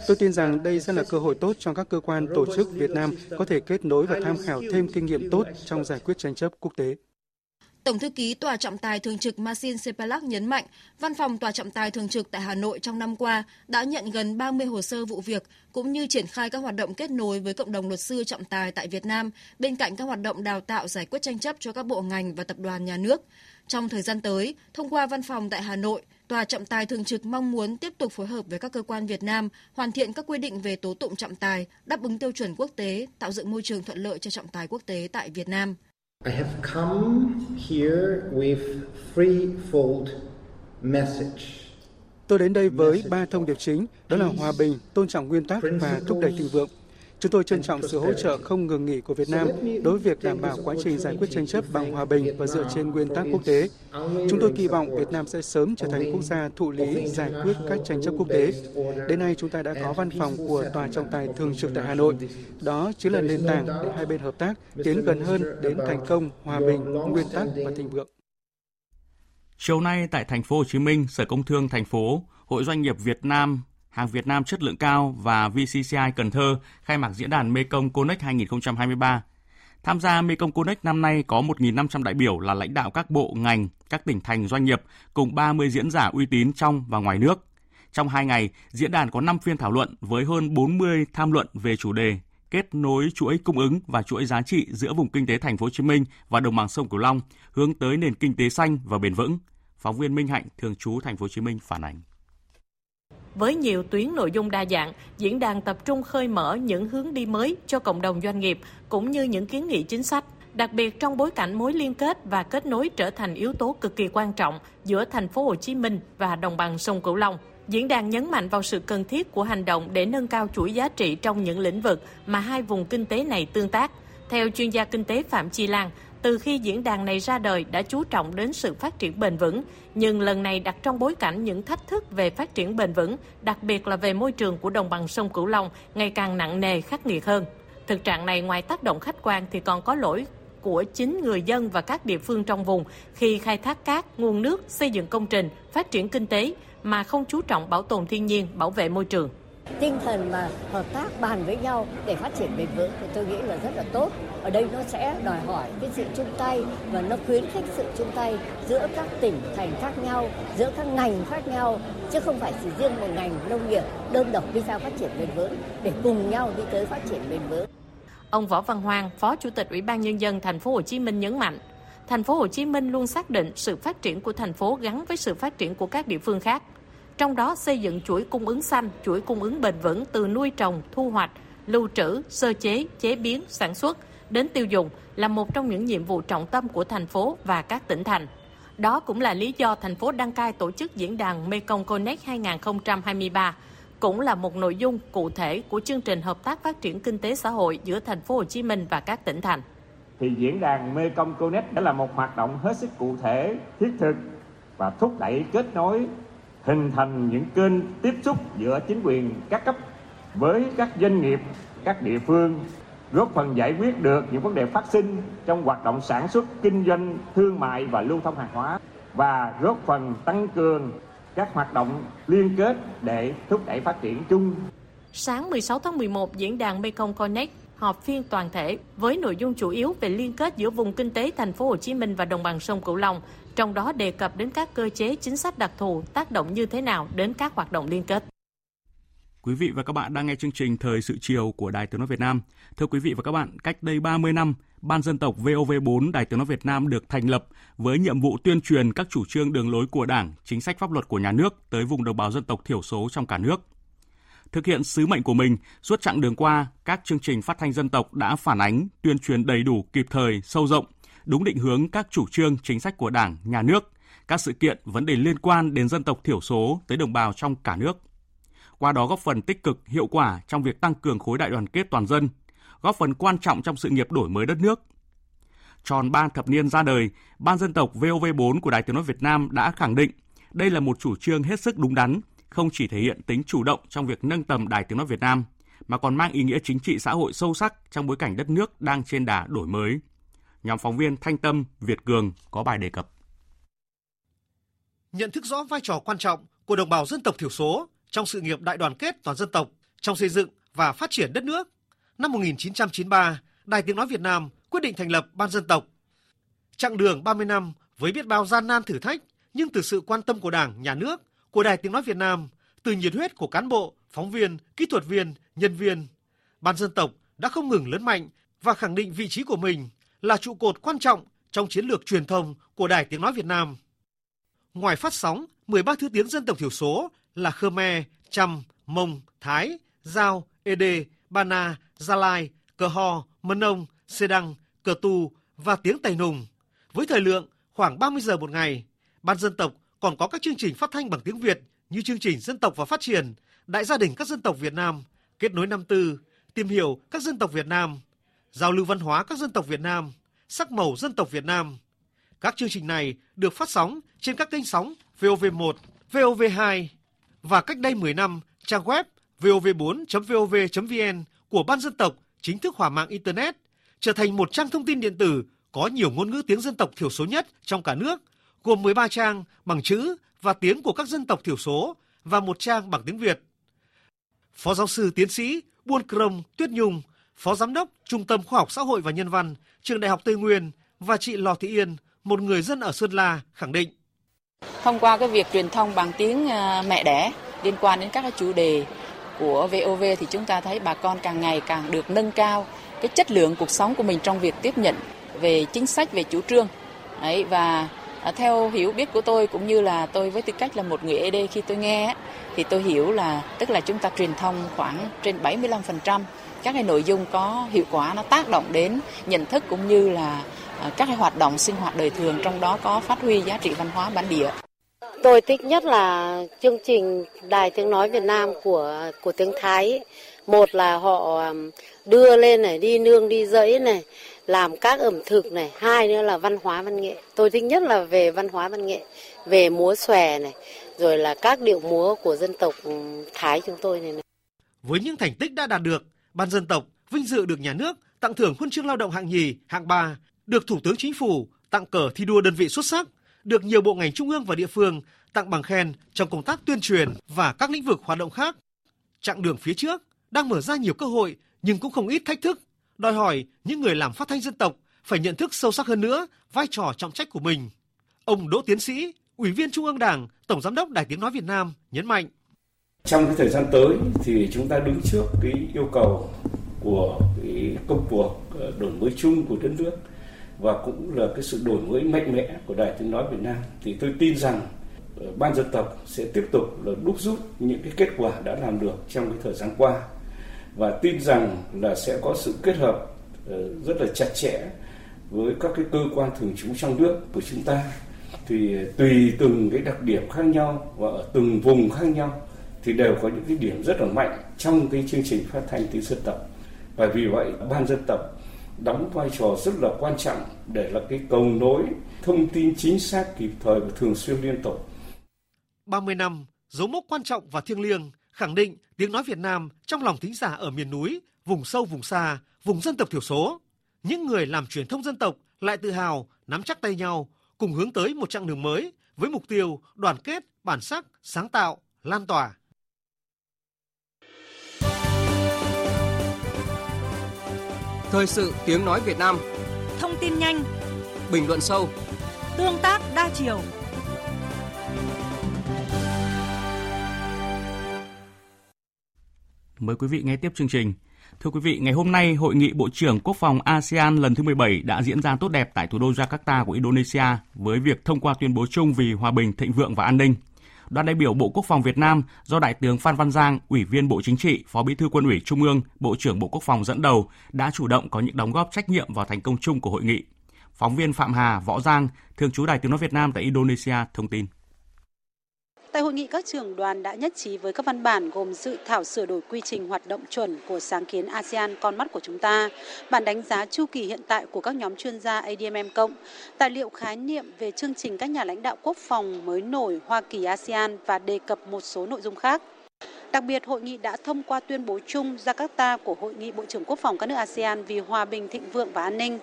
Speaker 20: Tôi tin rằng đây sẽ là cơ hội tốt cho các cơ quan tổ chức Việt Nam có thể kết nối và tham khảo thêm kinh nghiệm tốt trong giải quyết tranh chấp quốc tế.
Speaker 22: Tổng thư ký Tòa trọng tài thường trực Marcin Sepalak nhấn mạnh, Văn phòng Tòa trọng tài thường trực tại Hà Nội trong năm qua đã nhận gần 30 hồ sơ vụ việc cũng như triển khai các hoạt động kết nối với cộng đồng luật sư trọng tài tại Việt Nam bên cạnh các hoạt động đào tạo giải quyết tranh chấp cho các bộ ngành và tập đoàn nhà nước. Trong thời gian tới, thông qua văn phòng tại Hà Nội, Tòa trọng tài thường trực mong muốn tiếp tục phối hợp với các cơ quan Việt Nam hoàn thiện các quy định về tố tụng trọng tài, đáp ứng tiêu chuẩn quốc tế, tạo dựng môi trường thuận lợi cho trọng tài quốc tế tại Việt Nam. I have come here with
Speaker 20: threefold message. Tôi đến đây với ba thông điệp chính, đó là hòa bình, tôn trọng nguyên tắc và thúc đẩy thịnh vượng. Chúng tôi trân trọng sự hỗ trợ không ngừng nghỉ của Việt Nam đối với việc đảm bảo quá trình giải quyết tranh chấp bằng hòa bình và dựa trên nguyên tắc quốc tế. Chúng tôi kỳ vọng Việt Nam sẽ sớm trở thành quốc gia thụ lý giải quyết các tranh chấp quốc tế. Đến nay chúng ta đã có văn phòng của Tòa trọng tài thường trực tại Hà Nội. Đó chính là nền tảng để hai bên hợp tác tiến gần hơn đến thành công, hòa bình, nguyên tắc và thịnh vượng.
Speaker 1: Chiều nay tại thành phố Hồ Chí Minh, Sở Công Thương thành phố, Hội doanh nghiệp Việt Nam hàng Việt Nam chất lượng cao và VCCI Cần Thơ khai mạc diễn đàn Mekong Connect 2023. Tham gia Mekong Connect năm nay có 1.500 đại biểu là lãnh đạo các bộ, ngành, các tỉnh thành doanh nghiệp cùng 30 diễn giả uy tín trong và ngoài nước. Trong 2 ngày, diễn đàn có 5 phiên thảo luận với hơn 40 tham luận về chủ đề kết nối chuỗi cung ứng và chuỗi giá trị giữa vùng kinh tế thành phố Hồ Chí Minh và đồng bằng sông Cửu Long hướng tới nền kinh tế xanh và bền vững. Phóng viên Minh Hạnh thường trú thành phố Hồ Chí Minh phản ánh.
Speaker 23: Với nhiều tuyến nội dung đa dạng, diễn đàn tập trung khơi mở những hướng đi mới cho cộng đồng doanh nghiệp cũng như những kiến nghị chính sách đặc biệt trong bối cảnh mối liên kết và kết nối trở thành yếu tố cực kỳ quan trọng giữa thành phố Hồ Chí Minh và đồng bằng sông Cửu Long. Diễn đàn nhấn mạnh vào sự cần thiết của hành động để nâng cao chuỗi giá trị trong những lĩnh vực mà hai vùng kinh tế này tương tác. Theo chuyên gia kinh tế Phạm Chi Lan, từ khi diễn đàn này ra đời đã chú trọng đến sự phát triển bền vững, nhưng lần này đặt trong bối cảnh những thách thức về phát triển bền vững, đặc biệt là về môi trường của đồng bằng sông Cửu Long ngày càng nặng nề khắc nghiệt hơn. Thực trạng này ngoài tác động khách quan thì còn có lỗi của chính người dân và các địa phương trong vùng khi khai thác cát, nguồn nước, xây dựng công trình, phát triển kinh tế mà không chú trọng bảo tồn thiên nhiên, bảo vệ môi trường
Speaker 24: tinh thần mà hợp tác bàn với nhau để phát triển bền vững thì tôi nghĩ là rất là tốt. Ở đây nó sẽ đòi hỏi cái sự chung tay và nó khuyến khích sự chung tay giữa các tỉnh thành khác nhau giữa các ngành khác nhau chứ không phải chỉ riêng một ngành nông nghiệp đơn độc đi ra phát triển bền vững để cùng nhau đi tới phát triển bền vững.
Speaker 23: Ông Võ Văn hoàng Phó Chủ tịch Ủy ban nhân dân thành phố Hồ Chí Minh nhấn mạnh, thành phố Hồ Chí Minh luôn xác định sự phát triển của thành phố gắn với sự phát triển của các địa phương khác trong đó xây dựng chuỗi cung ứng xanh, chuỗi cung ứng bền vững từ nuôi trồng, thu hoạch, lưu trữ, sơ chế, chế biến, sản xuất đến tiêu dùng là một trong những nhiệm vụ trọng tâm của thành phố và các tỉnh thành. Đó cũng là lý do thành phố đăng cai tổ chức diễn đàn Mekong Connect 2023. cũng là một nội dung cụ thể của chương trình hợp tác phát triển kinh tế xã hội giữa thành phố Hồ Chí Minh và các tỉnh thành.
Speaker 25: Thì diễn đàn Mekong Connect đã là một hoạt động hết sức cụ thể, thiết thực và thúc đẩy kết nối hình thành những kênh tiếp xúc giữa chính quyền các cấp với các doanh nghiệp, các địa phương góp phần giải quyết được những vấn đề phát sinh trong hoạt động sản xuất, kinh doanh, thương mại và lưu thông hàng hóa và góp phần tăng cường các hoạt động liên kết để thúc đẩy phát triển chung.
Speaker 23: Sáng 16 tháng 11, diễn đàn Mekong Connect họp phiên toàn thể với nội dung chủ yếu về liên kết giữa vùng kinh tế thành phố Hồ Chí Minh và đồng bằng sông Cửu Long, trong đó đề cập đến các cơ chế chính sách đặc thù tác động như thế nào đến các hoạt động liên kết.
Speaker 1: Quý vị và các bạn đang nghe chương trình Thời sự chiều của Đài Tiếng nói Việt Nam. Thưa quý vị và các bạn, cách đây 30 năm, Ban dân tộc VOV4 Đài Tiếng nói Việt Nam được thành lập với nhiệm vụ tuyên truyền các chủ trương đường lối của Đảng, chính sách pháp luật của nhà nước tới vùng đồng bào dân tộc thiểu số trong cả nước. Thực hiện sứ mệnh của mình, suốt chặng đường qua, các chương trình phát thanh dân tộc đã phản ánh, tuyên truyền đầy đủ, kịp thời, sâu rộng, đúng định hướng các chủ trương, chính sách của Đảng, nhà nước, các sự kiện, vấn đề liên quan đến dân tộc thiểu số tới đồng bào trong cả nước qua đó góp phần tích cực, hiệu quả trong việc tăng cường khối đại đoàn kết toàn dân, góp phần quan trọng trong sự nghiệp đổi mới đất nước. Tròn 3 thập niên ra đời, Ban dân tộc VOV4 của Đài Tiếng nói Việt Nam đã khẳng định đây là một chủ trương hết sức đúng đắn, không chỉ thể hiện tính chủ động trong việc nâng tầm Đài Tiếng nói Việt Nam, mà còn mang ý nghĩa chính trị xã hội sâu sắc trong bối cảnh đất nước đang trên đà đổi mới. Nhóm phóng viên Thanh Tâm, Việt Cường có bài đề cập.
Speaker 26: Nhận thức rõ vai trò quan trọng của đồng bào dân tộc thiểu số trong sự nghiệp đại đoàn kết toàn dân tộc, trong xây dựng và phát triển đất nước. Năm 1993, Đài Tiếng Nói Việt Nam quyết định thành lập Ban dân tộc. Chặng đường 30 năm với biết bao gian nan thử thách, nhưng từ sự quan tâm của Đảng, Nhà nước, của Đài Tiếng Nói Việt Nam, từ nhiệt huyết của cán bộ, phóng viên, kỹ thuật viên, nhân viên, Ban dân tộc đã không ngừng lớn mạnh và khẳng định vị trí của mình là trụ cột quan trọng trong chiến lược truyền thông của Đài Tiếng Nói Việt Nam. Ngoài phát sóng 13 thứ tiếng dân tộc thiểu số là Khmer, Chăm, Mông, Thái, Giao, Ede, Bana, Gia Lai, Cờ Ho, Mân Ông, Sê Đăng, Cờ Tu và tiếng Tây Nùng. Với thời lượng khoảng 30 giờ một ngày, Ban dân tộc còn có các chương trình phát thanh bằng tiếng Việt như chương trình Dân tộc và Phát triển, Đại gia đình các dân tộc Việt Nam, Kết nối năm tư, Tìm hiểu các dân tộc Việt Nam, Giao lưu văn hóa các dân tộc Việt Nam, Sắc màu dân tộc Việt Nam. Các chương trình này được phát sóng trên các kênh sóng VOV1, VOV2 và cách đây 10 năm, trang web vov4.vov.vn của Ban dân tộc chính thức hòa mạng Internet, trở thành một trang thông tin điện tử có nhiều ngôn ngữ tiếng dân tộc thiểu số nhất trong cả nước, gồm 13 trang bằng chữ và tiếng của các dân tộc thiểu số và một trang bằng tiếng Việt. Phó giáo sư tiến sĩ Buôn Krông Tuyết Nhung, Phó Giám đốc Trung tâm Khoa học Xã hội và Nhân văn, Trường Đại học Tây Nguyên và chị Lò Thị Yên, một người dân ở Sơn La, khẳng định.
Speaker 27: Thông qua cái việc truyền thông bằng tiếng à, mẹ đẻ liên quan đến các chủ đề của VOV thì chúng ta thấy bà con càng ngày càng được nâng cao cái chất lượng cuộc sống của mình trong việc tiếp nhận về chính sách về chủ trương Đấy, và à, theo hiểu biết của tôi cũng như là tôi với tư cách là một người ED khi tôi nghe thì tôi hiểu là tức là chúng ta truyền thông khoảng trên 75% các cái nội dung có hiệu quả nó tác động đến nhận thức cũng như là à, các cái hoạt động sinh hoạt đời thường trong đó có phát huy giá trị văn hóa bản địa.
Speaker 28: Tôi thích nhất là chương trình Đài Tiếng Nói Việt Nam của của tiếng Thái. Một là họ à, đưa lên này, đi nương đi dẫy này, làm các ẩm thực này. Hai nữa là văn hóa văn nghệ. Tôi thích nhất là về văn hóa văn nghệ, về múa xòe này, rồi là các điệu múa của dân tộc ừ, Thái chúng tôi này. này.
Speaker 26: Với những thành tích đã đạt được, ban dân tộc vinh dự được nhà nước tặng thưởng huân chương lao động hạng nhì, hạng ba được Thủ tướng Chính phủ tặng cờ thi đua đơn vị xuất sắc, được nhiều bộ ngành trung ương và địa phương tặng bằng khen trong công tác tuyên truyền và các lĩnh vực hoạt động khác. Chặng đường phía trước đang mở ra nhiều cơ hội nhưng cũng không ít thách thức, đòi hỏi những người làm phát thanh dân tộc phải nhận thức sâu sắc hơn nữa vai trò trọng trách của mình. Ông Đỗ Tiến Sĩ, Ủy viên Trung ương Đảng, Tổng Giám đốc Đài Tiếng Nói Việt Nam nhấn mạnh.
Speaker 29: Trong cái thời gian tới thì chúng ta đứng trước cái yêu cầu của cái công cuộc ờ, đổi mới chung của đất nước và cũng là cái sự đổi mới mạnh mẽ của Đài Tiếng Nói Việt Nam thì tôi tin rằng ờ, ban dân tộc sẽ tiếp tục là đúc rút những cái kết quả đã làm được trong cái thời gian qua và tin rằng là sẽ có sự kết hợp ờ, rất là chặt chẽ với các cái cơ quan thường trú trong nước của chúng ta thì ờ, tùy từng cái đặc điểm khác nhau và ở từng vùng khác nhau thì đều có những cái điểm rất là mạnh trong cái chương trình phát thanh tiếng dân tộc. Và vì vậy ban dân tộc đóng vai trò rất là quan trọng để là cái cầu nối thông tin chính xác kịp thời và thường xuyên liên tục.
Speaker 26: 30 năm, dấu mốc quan trọng và thiêng liêng khẳng định tiếng nói Việt Nam trong lòng thính giả ở miền núi, vùng sâu vùng xa, vùng dân tộc thiểu số. Những người làm truyền thông dân tộc lại tự hào nắm chắc tay nhau cùng hướng tới một chặng đường mới với mục tiêu đoàn kết, bản sắc, sáng tạo, lan tỏa.
Speaker 30: Thời sự tiếng nói Việt Nam
Speaker 13: Thông tin nhanh
Speaker 30: Bình luận sâu
Speaker 13: Tương tác đa chiều
Speaker 1: Mời quý vị nghe tiếp chương trình. Thưa quý vị, ngày hôm nay, Hội nghị Bộ trưởng Quốc phòng ASEAN lần thứ 17 đã diễn ra tốt đẹp tại thủ đô Jakarta của Indonesia với việc thông qua tuyên bố chung vì hòa bình, thịnh vượng và an ninh. Đoàn đại biểu Bộ Quốc phòng Việt Nam do Đại tướng Phan Văn Giang, Ủy viên Bộ Chính trị, Phó Bí thư Quân ủy Trung ương, Bộ trưởng Bộ Quốc phòng dẫn đầu đã chủ động có những đóng góp trách nhiệm vào thành công chung của hội nghị. Phóng viên Phạm Hà, Võ Giang, thường trú Đài Tiếng nói Việt Nam tại Indonesia thông tin.
Speaker 31: Tại hội nghị, các trưởng đoàn đã nhất trí với các văn bản gồm dự thảo sửa đổi quy trình hoạt động chuẩn của sáng kiến ASEAN con mắt của chúng ta, bản đánh giá chu kỳ hiện tại của các nhóm chuyên gia ADMM cộng, tài liệu khái niệm về chương trình các nhà lãnh đạo quốc phòng mới nổi Hoa Kỳ ASEAN và đề cập một số nội dung khác. Đặc biệt, hội nghị đã thông qua tuyên bố chung Jakarta của Hội nghị Bộ trưởng Quốc phòng các nước ASEAN vì hòa bình, thịnh vượng và an ninh.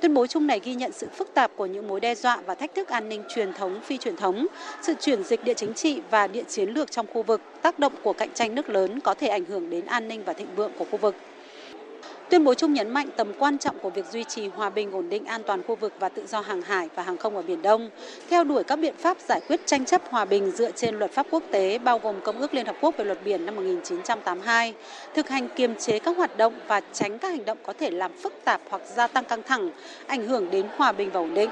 Speaker 31: Tuyên bố chung này ghi nhận sự phức tạp của những mối đe dọa và thách thức an ninh truyền thống, phi truyền thống, sự chuyển dịch địa chính trị và địa chiến lược trong khu vực, tác động của cạnh tranh nước lớn có thể ảnh hưởng đến an ninh và thịnh vượng của khu vực. Tuyên bố chung nhấn mạnh tầm quan trọng của việc duy trì hòa bình, ổn định, an toàn khu vực và tự do hàng hải và hàng không ở Biển Đông, theo đuổi các biện pháp giải quyết tranh chấp hòa bình dựa trên luật pháp quốc tế bao gồm Công ước Liên Hợp Quốc về luật biển năm 1982, thực hành kiềm chế các hoạt động và tránh các hành động có thể làm phức tạp hoặc gia tăng căng thẳng, ảnh hưởng đến hòa bình và ổn định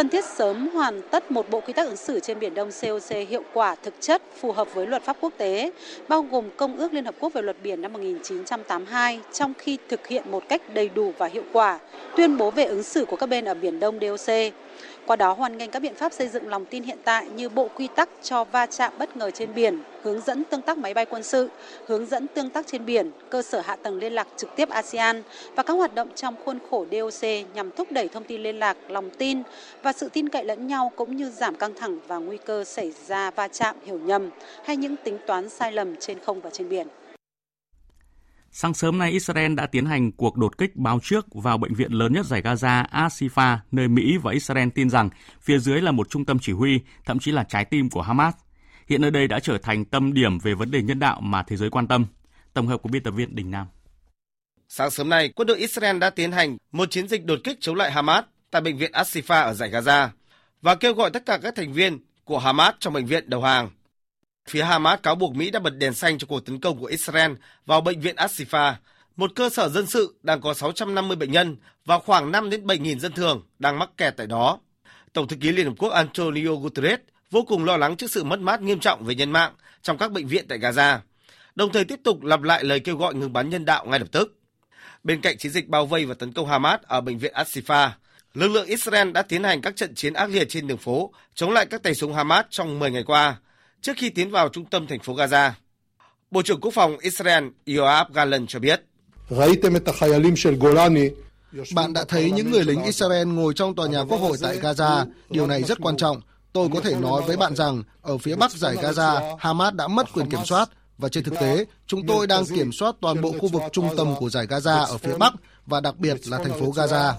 Speaker 31: cần thiết sớm hoàn tất một bộ quy tắc ứng xử trên Biển Đông COC hiệu quả, thực chất, phù hợp với luật pháp quốc tế, bao gồm Công ước Liên Hợp Quốc về luật biển năm 1982, trong khi thực hiện một cách đầy đủ và hiệu quả, tuyên bố về ứng xử của các bên ở Biển Đông DOC. Qua đó hoàn ngành các biện pháp xây dựng lòng tin hiện tại như bộ quy tắc cho va chạm bất ngờ trên biển, hướng dẫn tương tác máy bay quân sự, hướng dẫn tương tác trên biển, cơ sở hạ tầng liên lạc trực tiếp ASEAN và các hoạt động trong khuôn khổ DOC nhằm thúc đẩy thông tin liên lạc, lòng tin và sự tin cậy lẫn nhau cũng như giảm căng thẳng và nguy cơ xảy ra va chạm hiểu nhầm hay những tính toán sai lầm trên không và trên biển.
Speaker 1: Sáng sớm nay, Israel đã tiến hành cuộc đột kích báo trước vào bệnh viện lớn nhất giải Gaza, Asifa, nơi Mỹ và Israel tin rằng phía dưới là một trung tâm chỉ huy, thậm chí là trái tim của Hamas. Hiện nơi đây đã trở thành tâm điểm về vấn đề nhân đạo mà thế giới quan tâm. Tổng hợp của biên tập viên Đình Nam.
Speaker 32: Sáng sớm nay, quân đội Israel đã tiến hành một chiến dịch đột kích chống lại Hamas tại bệnh viện Asifa ở giải Gaza và kêu gọi tất cả các thành viên của Hamas trong bệnh viện đầu hàng. Phía Hamas cáo buộc Mỹ đã bật đèn xanh cho cuộc tấn công của Israel vào bệnh viện Asifa, một cơ sở dân sự đang có 650 bệnh nhân và khoảng 5 đến 7 nghìn dân thường đang mắc kẹt tại đó. Tổng thư ký Liên Hợp Quốc Antonio Guterres vô cùng lo lắng trước sự mất mát nghiêm trọng về nhân mạng trong các bệnh viện tại Gaza, đồng thời tiếp tục lặp lại lời kêu gọi ngừng bắn nhân đạo ngay lập tức. Bên cạnh chiến dịch bao vây và tấn công Hamas ở bệnh viện Asifa, lực lượng Israel đã tiến hành các trận chiến ác liệt trên đường phố chống lại các tay súng Hamas trong 10 ngày qua, trước khi tiến vào trung tâm thành phố Gaza. Bộ trưởng Quốc phòng Israel Yoav Gallant cho biết.
Speaker 33: Bạn đã thấy những người lính Israel ngồi trong tòa nhà quốc hội tại Gaza. Điều này rất quan trọng. Tôi có thể nói với bạn rằng ở phía bắc giải Gaza, Hamas đã mất quyền kiểm soát và trên thực tế, chúng tôi đang kiểm soát toàn bộ khu vực trung tâm của giải Gaza ở phía bắc và đặc biệt là thành phố Gaza.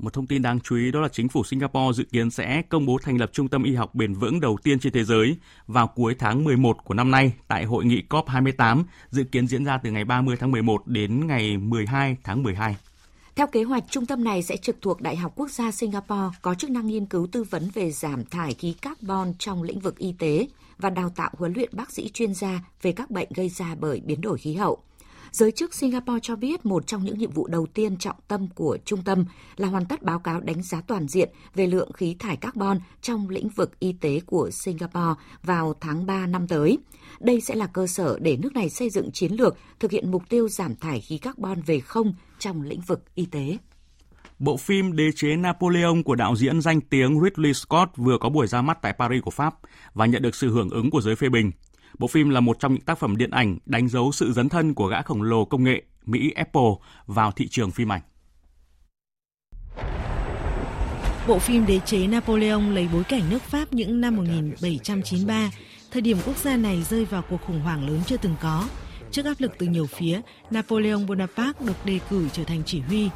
Speaker 1: Một thông tin đáng chú ý đó là chính phủ Singapore dự kiến sẽ công bố thành lập trung tâm y học bền vững đầu tiên trên thế giới vào cuối tháng 11 của năm nay tại hội nghị COP28 dự kiến diễn ra từ ngày 30 tháng 11 đến ngày 12 tháng 12.
Speaker 14: Theo kế hoạch, trung tâm này sẽ trực thuộc Đại học Quốc gia Singapore có chức năng nghiên cứu tư vấn về giảm thải khí carbon trong lĩnh vực y tế và đào tạo huấn luyện bác sĩ chuyên gia về các bệnh gây ra bởi biến đổi khí hậu. Giới chức Singapore cho biết một trong những nhiệm vụ đầu tiên trọng tâm của trung tâm là hoàn tất báo cáo đánh giá toàn diện về lượng khí thải carbon trong lĩnh vực y tế của Singapore vào tháng 3 năm tới. Đây sẽ là cơ sở để nước này xây dựng chiến lược thực hiện mục tiêu giảm thải khí carbon về không trong lĩnh vực y tế.
Speaker 1: Bộ phim Đế chế Napoleon của đạo diễn danh tiếng Ridley Scott vừa có buổi ra mắt tại Paris của Pháp và nhận được sự hưởng ứng của giới phê bình. Bộ phim là một trong những tác phẩm điện ảnh đánh dấu sự dấn thân của gã khổng lồ công nghệ Mỹ Apple vào thị trường phim ảnh.
Speaker 19: Bộ phim Đế chế Napoleon lấy bối cảnh nước Pháp những năm 1793, thời điểm quốc gia này rơi vào cuộc khủng hoảng lớn chưa từng có. Trước áp lực từ nhiều phía, Napoleon Bonaparte được đề cử trở thành chỉ huy.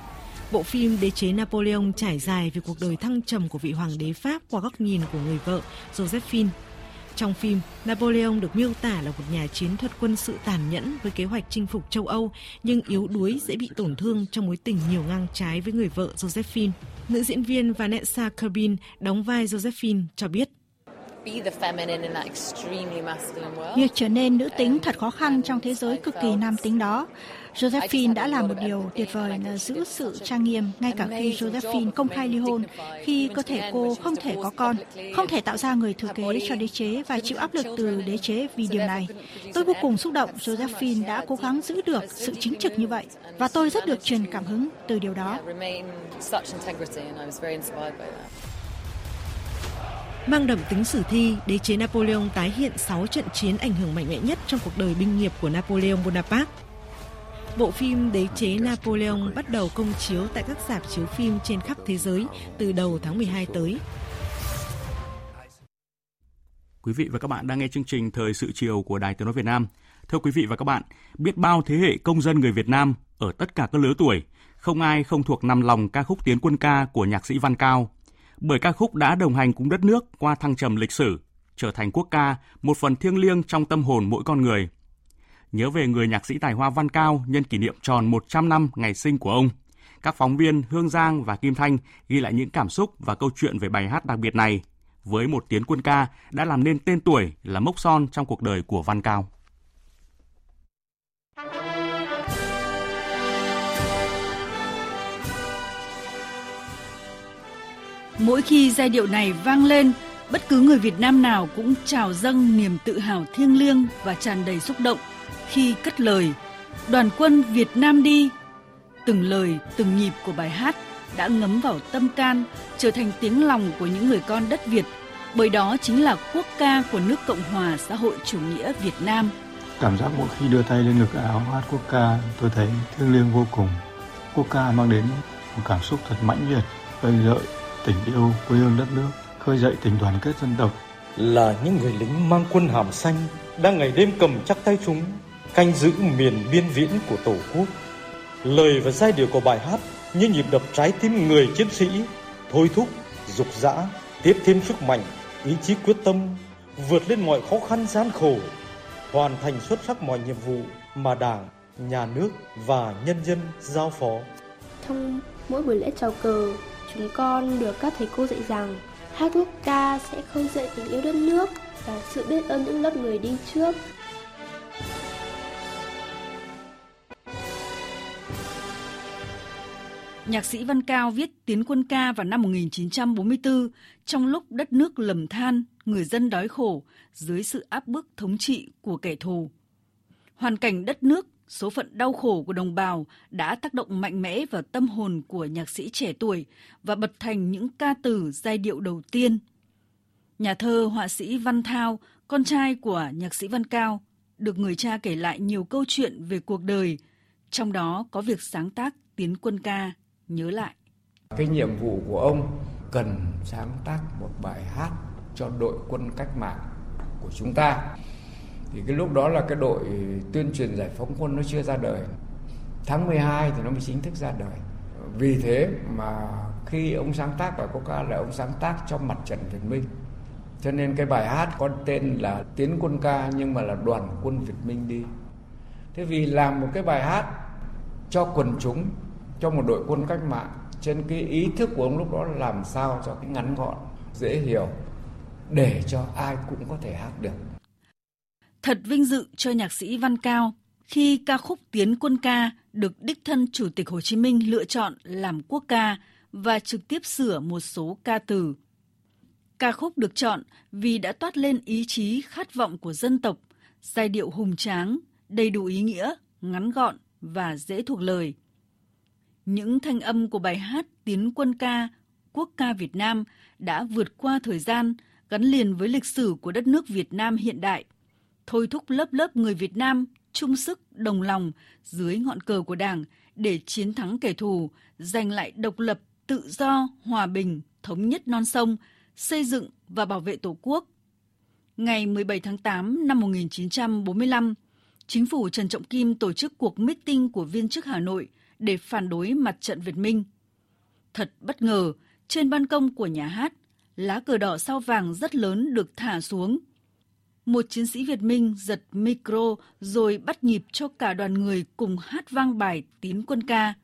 Speaker 19: Bộ phim Đế chế Napoleon trải dài về cuộc đời thăng trầm của vị hoàng đế Pháp qua góc nhìn của người vợ Josephine. Trong phim, Napoleon được miêu tả là một nhà chiến thuật quân sự tàn nhẫn với kế hoạch chinh phục châu Âu, nhưng yếu đuối dễ bị tổn thương trong mối tình nhiều ngang trái với người vợ Josephine. Nữ diễn viên Vanessa Kirby đóng vai Josephine cho biết.
Speaker 34: Việc trở nên nữ tính thật khó khăn trong thế giới cực kỳ nam tính đó. Josephine đã làm một điều tuyệt vời là giữ sự trang nghiêm ngay cả khi Josephine công khai ly hôn, khi cơ thể cô không thể có con, không thể tạo ra người thừa kế cho đế chế và chịu áp lực từ đế chế vì điều này. Tôi vô cùng xúc động. Josephine đã cố gắng giữ được sự chính trực như vậy và tôi rất được truyền cảm hứng từ điều đó.
Speaker 19: Mang đậm tính sử thi, đế chế Napoleon tái hiện 6 trận chiến ảnh hưởng mạnh mẽ nhất trong cuộc đời binh nghiệp của Napoleon Bonaparte. Bộ phim Đế chế Napoleon bắt đầu công chiếu tại các rạp chiếu phim trên khắp thế giới từ đầu tháng 12 tới.
Speaker 1: Quý vị và các bạn đang nghe chương trình Thời sự chiều của Đài Tiếng nói Việt Nam. Thưa quý vị và các bạn, biết bao thế hệ công dân người Việt Nam ở tất cả các lứa tuổi, không ai không thuộc nằm lòng ca khúc Tiến quân ca của nhạc sĩ Văn Cao. Bởi ca khúc đã đồng hành cùng đất nước qua thăng trầm lịch sử, trở thành quốc ca, một phần thiêng liêng trong tâm hồn mỗi con người – nhớ về người nhạc sĩ tài hoa Văn Cao nhân kỷ niệm tròn 100 năm ngày sinh của ông. Các phóng viên Hương Giang và Kim Thanh ghi lại những cảm xúc và câu chuyện về bài hát đặc biệt này với một tiến quân ca đã làm nên tên tuổi là mốc son trong cuộc đời của Văn Cao.
Speaker 35: Mỗi khi giai điệu này vang lên, bất cứ người Việt Nam nào cũng trào dâng niềm tự hào thiêng liêng và tràn đầy xúc động khi cất lời đoàn quân Việt Nam đi. Từng lời, từng nhịp của bài hát đã ngấm vào tâm can, trở thành tiếng lòng của những người con đất Việt, bởi đó chính là quốc ca của nước Cộng hòa xã hội chủ nghĩa Việt Nam.
Speaker 36: Cảm giác mỗi khi đưa tay lên ngực áo hát quốc ca, tôi thấy thiêng liêng vô cùng. Quốc ca mang đến một cảm xúc thật mãnh liệt, khơi lợi tình yêu quê hương đất nước, khơi dậy tình đoàn kết dân tộc.
Speaker 37: Là những người lính mang quân hàm xanh, đang ngày đêm cầm chắc tay súng, canh giữ miền biên viễn của Tổ quốc. Lời và giai điệu của bài hát như nhịp đập trái tim người chiến sĩ, thôi thúc, dục dã, tiếp thêm sức mạnh, ý chí quyết tâm, vượt lên mọi khó khăn gian khổ, hoàn thành xuất sắc mọi nhiệm vụ mà Đảng, nhà nước và nhân dân giao phó.
Speaker 38: Trong mỗi buổi lễ chào cờ, chúng con được các thầy cô dạy rằng hát quốc ca sẽ khơi dậy tình yêu đất nước và sự biết ơn những lớp người đi trước
Speaker 35: Nhạc sĩ Văn Cao viết Tiến quân ca vào năm 1944 trong lúc đất nước lầm than, người dân đói khổ dưới sự áp bức thống trị của kẻ thù. Hoàn cảnh đất nước, số phận đau khổ của đồng bào đã tác động mạnh mẽ vào tâm hồn của nhạc sĩ trẻ tuổi và bật thành những ca từ giai điệu đầu tiên. Nhà thơ họa sĩ Văn Thao, con trai của nhạc sĩ Văn Cao, được người cha kể lại nhiều câu chuyện về cuộc đời, trong đó có việc sáng tác Tiến quân ca nhớ lại.
Speaker 39: Cái nhiệm vụ của ông cần sáng tác một bài hát cho đội quân cách mạng của chúng ta. Thì cái lúc đó là cái đội tuyên truyền giải phóng quân nó chưa ra đời. Tháng 12 thì nó mới chính thức ra đời. Vì thế mà khi ông sáng tác bài quốc ca là ông sáng tác cho mặt trận Việt Minh. Cho nên cái bài hát có tên là Tiến quân ca nhưng mà là đoàn quân Việt Minh đi. Thế vì làm một cái bài hát cho quần chúng, cho một đội quân cách mạng, trên cái ý thức của ông lúc đó là làm sao cho cái ngắn gọn, dễ hiểu, để cho ai cũng có thể hát được
Speaker 35: thật vinh dự cho nhạc sĩ Văn Cao khi ca khúc Tiến quân ca được đích thân Chủ tịch Hồ Chí Minh lựa chọn làm quốc ca và trực tiếp sửa một số ca từ. Ca khúc được chọn vì đã toát lên ý chí khát vọng của dân tộc, giai điệu hùng tráng, đầy đủ ý nghĩa, ngắn gọn và dễ thuộc lời. những thanh âm của bài hát Tiến quân ca, quốc ca Việt Nam đã vượt qua thời gian, gắn liền với lịch sử của đất nước Việt Nam hiện đại, thôi thúc lớp lớp người Việt Nam chung sức đồng lòng dưới ngọn cờ của Đảng để chiến thắng kẻ thù, giành lại độc lập, tự do, hòa bình, thống nhất non sông, xây dựng và bảo vệ Tổ quốc. Ngày 17 tháng 8 năm 1945, Chính phủ Trần Trọng Kim tổ chức cuộc meeting của viên chức Hà Nội để phản đối mặt trận Việt Minh. Thật bất ngờ, trên ban công của nhà hát, lá cờ đỏ sao vàng rất lớn được thả xuống. Một chiến sĩ Việt Minh giật micro rồi bắt nhịp cho cả đoàn người cùng hát vang bài tiến quân ca.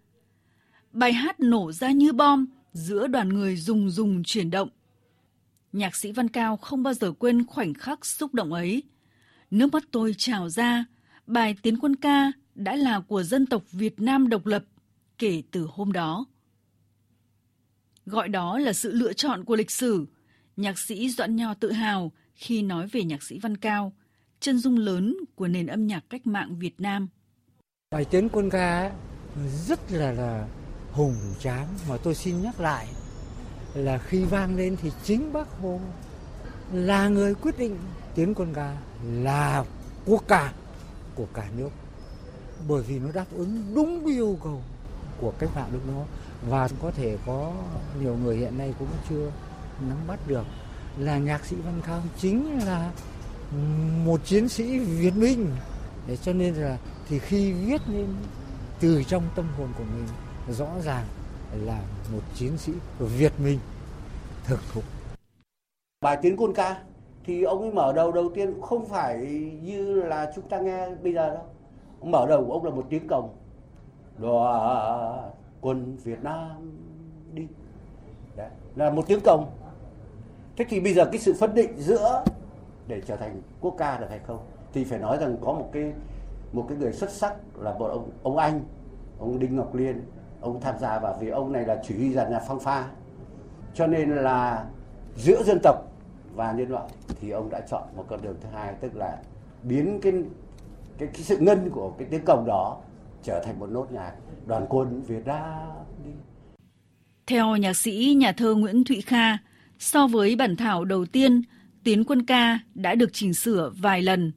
Speaker 35: Bài hát nổ ra như bom, giữa đoàn người rùng rùng chuyển động. Nhạc sĩ Văn Cao không bao giờ quên khoảnh khắc xúc động ấy. Nước mắt tôi trào ra, bài tiến quân ca đã là của dân tộc Việt Nam độc lập kể từ hôm đó. Gọi đó là sự lựa chọn của lịch sử. Nhạc sĩ Doãn Nho tự hào khi nói về nhạc sĩ Văn Cao, chân dung lớn của nền âm nhạc cách mạng Việt Nam.
Speaker 40: Bài tiến quân ca rất là là hùng tráng. Mà tôi xin nhắc lại là khi vang lên thì chính bác Hồ là người quyết định tiến quân ca là quốc ca của cả nước. Bởi vì nó đáp ứng đúng yêu cầu của cách mạng lúc đó. Và có thể có nhiều người hiện nay cũng chưa nắm bắt được là nhạc sĩ Văn Cao chính là một chiến sĩ Việt Minh để cho nên là thì khi viết lên từ trong tâm hồn của mình rõ ràng là một chiến sĩ Việt Minh thực thụ.
Speaker 41: Bài Tiến quân Ca thì ông ấy mở đầu đầu tiên cũng không phải như là chúng ta nghe bây giờ đâu. Ông mở đầu của ông là một tiếng cồng. Đoàn quân Việt Nam đi. Đấy, là một tiếng cồng. Thế thì bây giờ cái sự phân định giữa để trở thành quốc ca được hay không? Thì phải nói rằng có một cái một cái người xuất sắc là một ông ông anh ông Đinh Ngọc Liên. Ông tham gia vào vì ông này là chỉ huy dàn nhạc phong pha. Cho nên là giữa dân tộc và nhân loại thì ông đã chọn một con đường thứ hai tức là biến cái cái, cái sự ngân của cái tiếng cồng đó trở thành một nốt nhạc đoàn quân Việt Nam đi.
Speaker 35: Theo nhạc sĩ nhà thơ Nguyễn Thụy Kha, so với bản thảo đầu tiên, Tiến quân ca đã được chỉnh sửa vài lần.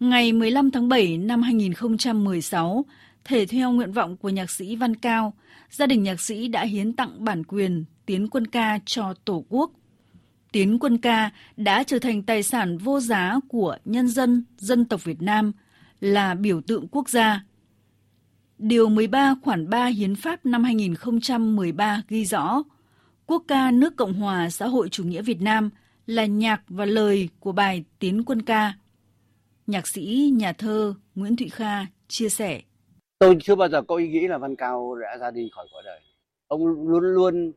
Speaker 35: Ngày 15 tháng 7 năm 2016, thể theo nguyện vọng của nhạc sĩ Văn Cao, gia đình nhạc sĩ đã hiến tặng bản quyền Tiến quân ca cho Tổ quốc. Tiến quân ca đã trở thành tài sản vô giá của nhân dân dân tộc Việt Nam, là biểu tượng quốc gia. Điều 13 khoản 3 Hiến pháp năm 2013 ghi rõ, quốc ca nước Cộng hòa xã hội chủ nghĩa Việt Nam là nhạc và lời của bài Tiến quân ca. Nhạc sĩ, nhà thơ Nguyễn Thụy Kha chia sẻ.
Speaker 41: Tôi chưa bao giờ có ý nghĩ là Văn Cao đã ra đi khỏi cõi đời. Ông luôn luôn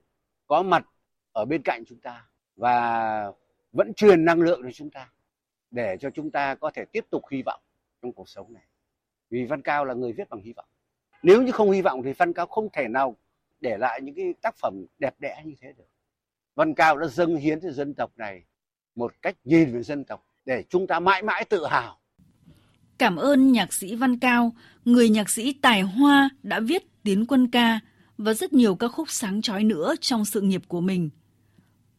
Speaker 41: có mặt ở bên cạnh chúng ta và vẫn truyền năng lượng cho chúng ta để cho chúng ta có thể tiếp tục hy vọng trong cuộc sống này. Vì Văn Cao là người viết bằng hy vọng. Nếu như không hy vọng thì Văn Cao không thể nào để lại những cái tác phẩm đẹp đẽ như thế được. Văn Cao đã dâng hiến cho dân tộc này một cách nhìn về dân tộc để chúng ta mãi mãi tự hào.
Speaker 35: Cảm ơn nhạc sĩ Văn Cao, người nhạc sĩ tài hoa đã viết Tiến quân ca và rất nhiều ca khúc sáng chói nữa trong sự nghiệp của mình.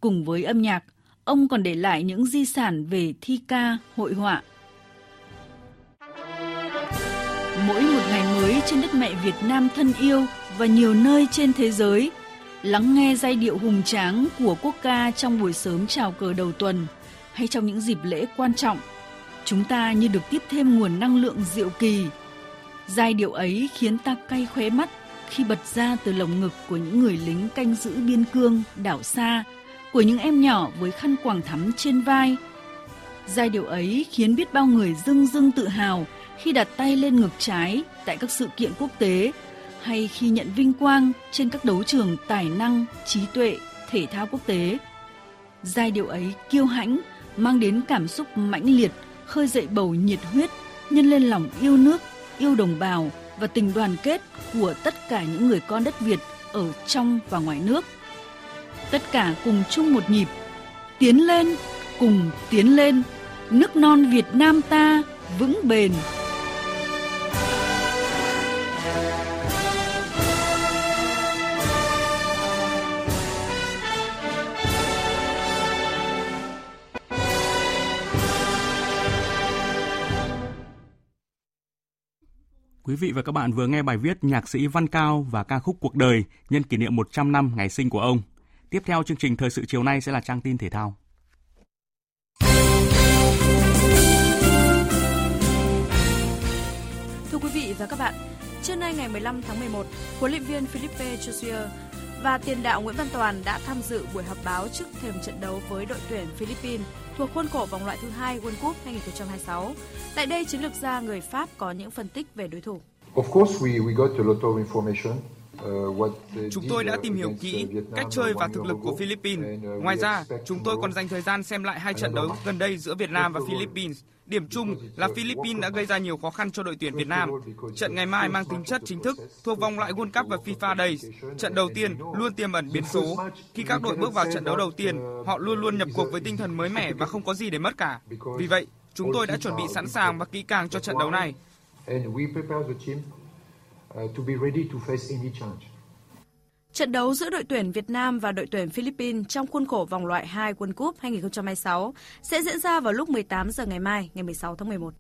Speaker 35: Cùng với âm nhạc, ông còn để lại những di sản về thi ca, hội họa. Mỗi một ngày mới trên đất mẹ Việt Nam thân yêu và nhiều nơi trên thế giới, lắng nghe giai điệu hùng tráng của quốc ca trong buổi sớm chào cờ đầu tuần hay trong những dịp lễ quan trọng, chúng ta như được tiếp thêm nguồn năng lượng diệu kỳ. Giai điệu ấy khiến ta cay khóe mắt khi bật ra từ lồng ngực của những người lính canh giữ biên cương, đảo xa, của những em nhỏ với khăn quàng thắm trên vai. Giai điệu ấy khiến biết bao người dưng dưng tự hào khi đặt tay lên ngực trái tại các sự kiện quốc tế hay khi nhận vinh quang trên các đấu trường tài năng, trí tuệ, thể thao quốc tế. Giai điệu ấy kiêu hãnh, mang đến cảm xúc mãnh liệt, khơi dậy bầu nhiệt huyết, nhân lên lòng yêu nước, yêu đồng bào và tình đoàn kết của tất cả những người con đất Việt ở trong và ngoài nước. Tất cả cùng chung một nhịp, tiến lên, cùng tiến lên, nước non Việt Nam ta vững bền.
Speaker 1: Quý vị và các bạn vừa nghe bài viết nhạc sĩ Văn Cao và ca khúc Cuộc đời nhân kỷ niệm 100 năm ngày sinh của ông. Tiếp theo chương trình thời sự chiều nay sẽ là trang tin thể thao.
Speaker 9: Thưa quý vị và các bạn, trưa nay ngày 15 tháng 11, huấn luyện viên Philippe Jossier và tiền đạo Nguyễn Văn Toàn đã tham dự buổi họp báo trước thềm trận đấu với đội tuyển Philippines thuộc khuôn khổ vòng loại thứ hai World Cup 2026. Tại đây, chiến lược gia người Pháp có những phân tích về đối thủ.
Speaker 42: Of course, we, we got a lot of information.
Speaker 43: Chúng tôi đã tìm hiểu kỹ cách chơi và thực lực của Philippines. Ngoài ra, chúng tôi còn dành thời gian xem lại hai trận đấu gần đây giữa Việt Nam và Philippines. Điểm chung là Philippines đã gây ra nhiều khó khăn cho đội tuyển Việt Nam. Trận ngày mai mang tính chất chính thức thuộc vòng loại World Cup và FIFA Days. Trận đầu tiên luôn tiềm ẩn biến số. Khi các đội bước vào trận đấu đầu tiên, họ luôn luôn nhập cuộc với tinh thần mới mẻ và không có gì để mất cả. Vì vậy, chúng tôi đã chuẩn bị sẵn sàng và kỹ càng cho trận đấu này.
Speaker 9: Trận đấu giữa đội tuyển Việt Nam và đội tuyển Philippines trong khuôn khổ vòng loại 2 World Cup 2026 sẽ diễn ra vào lúc 18 giờ ngày mai, ngày 16 tháng 11.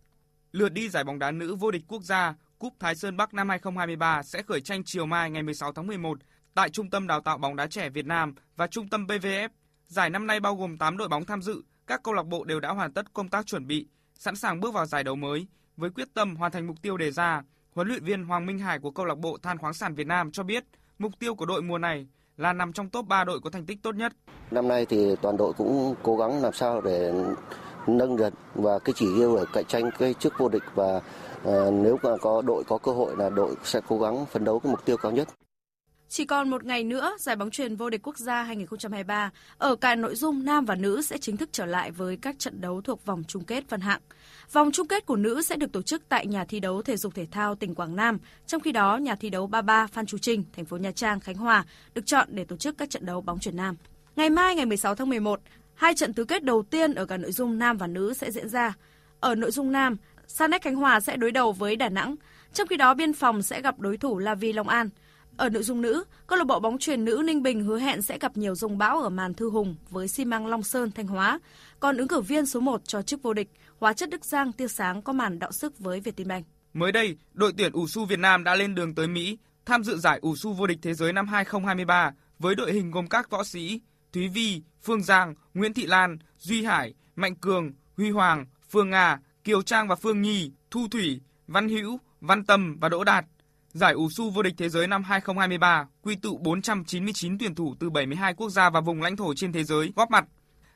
Speaker 43: Lượt đi giải bóng đá nữ vô địch quốc gia Cúp Thái Sơn Bắc năm 2023 sẽ khởi tranh chiều mai ngày 16 tháng 11 tại Trung tâm Đào tạo bóng đá trẻ Việt Nam và Trung tâm BVF. Giải năm nay bao gồm 8 đội bóng tham dự, các câu lạc bộ đều đã hoàn tất công tác chuẩn bị, sẵn sàng bước vào giải đấu mới với quyết tâm hoàn thành mục tiêu đề ra. Huấn luyện viên Hoàng Minh Hải của câu lạc bộ Than khoáng sản Việt Nam cho biết, mục tiêu của đội mùa này là nằm trong top 3 đội có thành tích tốt nhất.
Speaker 44: Năm nay thì toàn đội cũng cố gắng làm sao để nâng dần và cái chỉ tiêu để cạnh tranh cái chức vô địch và uh, nếu mà có đội có cơ hội là đội sẽ cố gắng phấn đấu cái mục tiêu cao nhất.
Speaker 9: Chỉ còn một ngày nữa, giải bóng truyền vô địch quốc gia 2023 ở cả nội dung nam và nữ sẽ chính thức trở lại với các trận đấu thuộc vòng chung kết phân hạng. Vòng chung kết của nữ sẽ được tổ chức tại nhà thi đấu thể dục thể thao tỉnh Quảng Nam, trong khi đó nhà thi đấu 33 Phan Chu Trinh, thành phố Nha Trang, Khánh Hòa được chọn để tổ chức các trận đấu bóng truyền nam. Ngày mai ngày 16 tháng 11, hai trận tứ kết đầu tiên ở cả nội dung nam và nữ sẽ diễn ra. Ở nội dung nam, Sanex Khánh Hòa sẽ đối đầu với Đà Nẵng, trong khi đó Biên Phòng sẽ gặp đối thủ La Vi Long An. Ở nội dung nữ, câu lạc bộ bóng truyền nữ Ninh Bình hứa hẹn sẽ gặp nhiều rông bão ở màn Thư Hùng với xi măng Long Sơn Thanh Hóa. Còn ứng cử viên số 1 cho chức vô địch, Hóa chất Đức Giang Tia Sáng có màn đạo sức với Vietinbank.
Speaker 43: Mới đây, đội tuyển ủ su Việt Nam đã lên đường tới Mỹ tham dự giải ủ su vô địch thế giới năm 2023 với đội hình gồm các võ sĩ Thúy Vi, Phương Giang, Nguyễn Thị Lan, Duy Hải, Mạnh Cường, Huy Hoàng, Phương Nga, Kiều Trang và Phương Nhi, Thu Thủy, Văn Hữu, Văn Tâm và Đỗ Đạt. Giải ủ su vô địch thế giới năm 2023 quy tụ 499 tuyển thủ từ 72 quốc gia và vùng lãnh thổ trên thế giới góp mặt.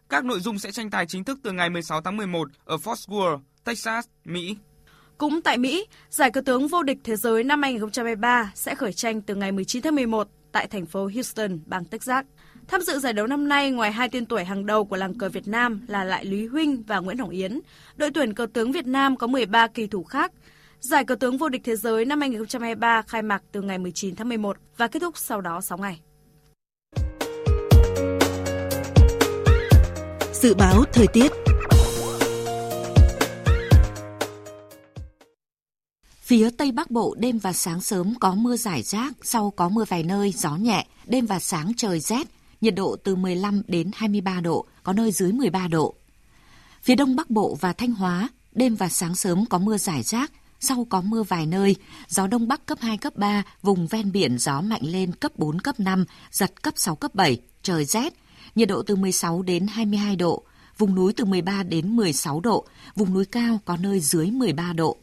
Speaker 43: Các nội dung sẽ tranh tài chính thức từ ngày 16 tháng 11 ở Fort Worth, Texas, Mỹ.
Speaker 9: Cũng tại Mỹ, giải cờ tướng vô địch thế giới năm 2023 sẽ khởi tranh từ ngày 19 tháng 11 tại thành phố Houston, bang Texas. Tham dự giải đấu năm nay, ngoài hai tên tuổi hàng đầu của làng cờ Việt Nam là Lại Lý Huynh và Nguyễn Hồng Yến, đội tuyển cờ tướng Việt Nam có 13 kỳ thủ khác. Giải cờ tướng vô địch thế giới năm 2023 khai mạc từ ngày 19 tháng 11 và kết thúc sau đó 6 ngày.
Speaker 19: Dự báo thời tiết
Speaker 14: Phía Tây Bắc Bộ đêm và sáng sớm có mưa rải rác, sau có mưa vài nơi, gió nhẹ, đêm và sáng trời rét, nhiệt độ từ 15 đến 23 độ, có nơi dưới 13 độ. Phía Đông Bắc Bộ và Thanh Hóa, đêm và sáng sớm có mưa rải rác, sau có mưa vài nơi, gió Đông Bắc cấp 2, cấp 3, vùng ven biển gió mạnh lên cấp 4, cấp 5, giật cấp 6, cấp 7, trời rét, nhiệt độ từ 16 đến 22 độ, vùng núi từ 13 đến 16 độ, vùng núi cao có nơi dưới 13 độ.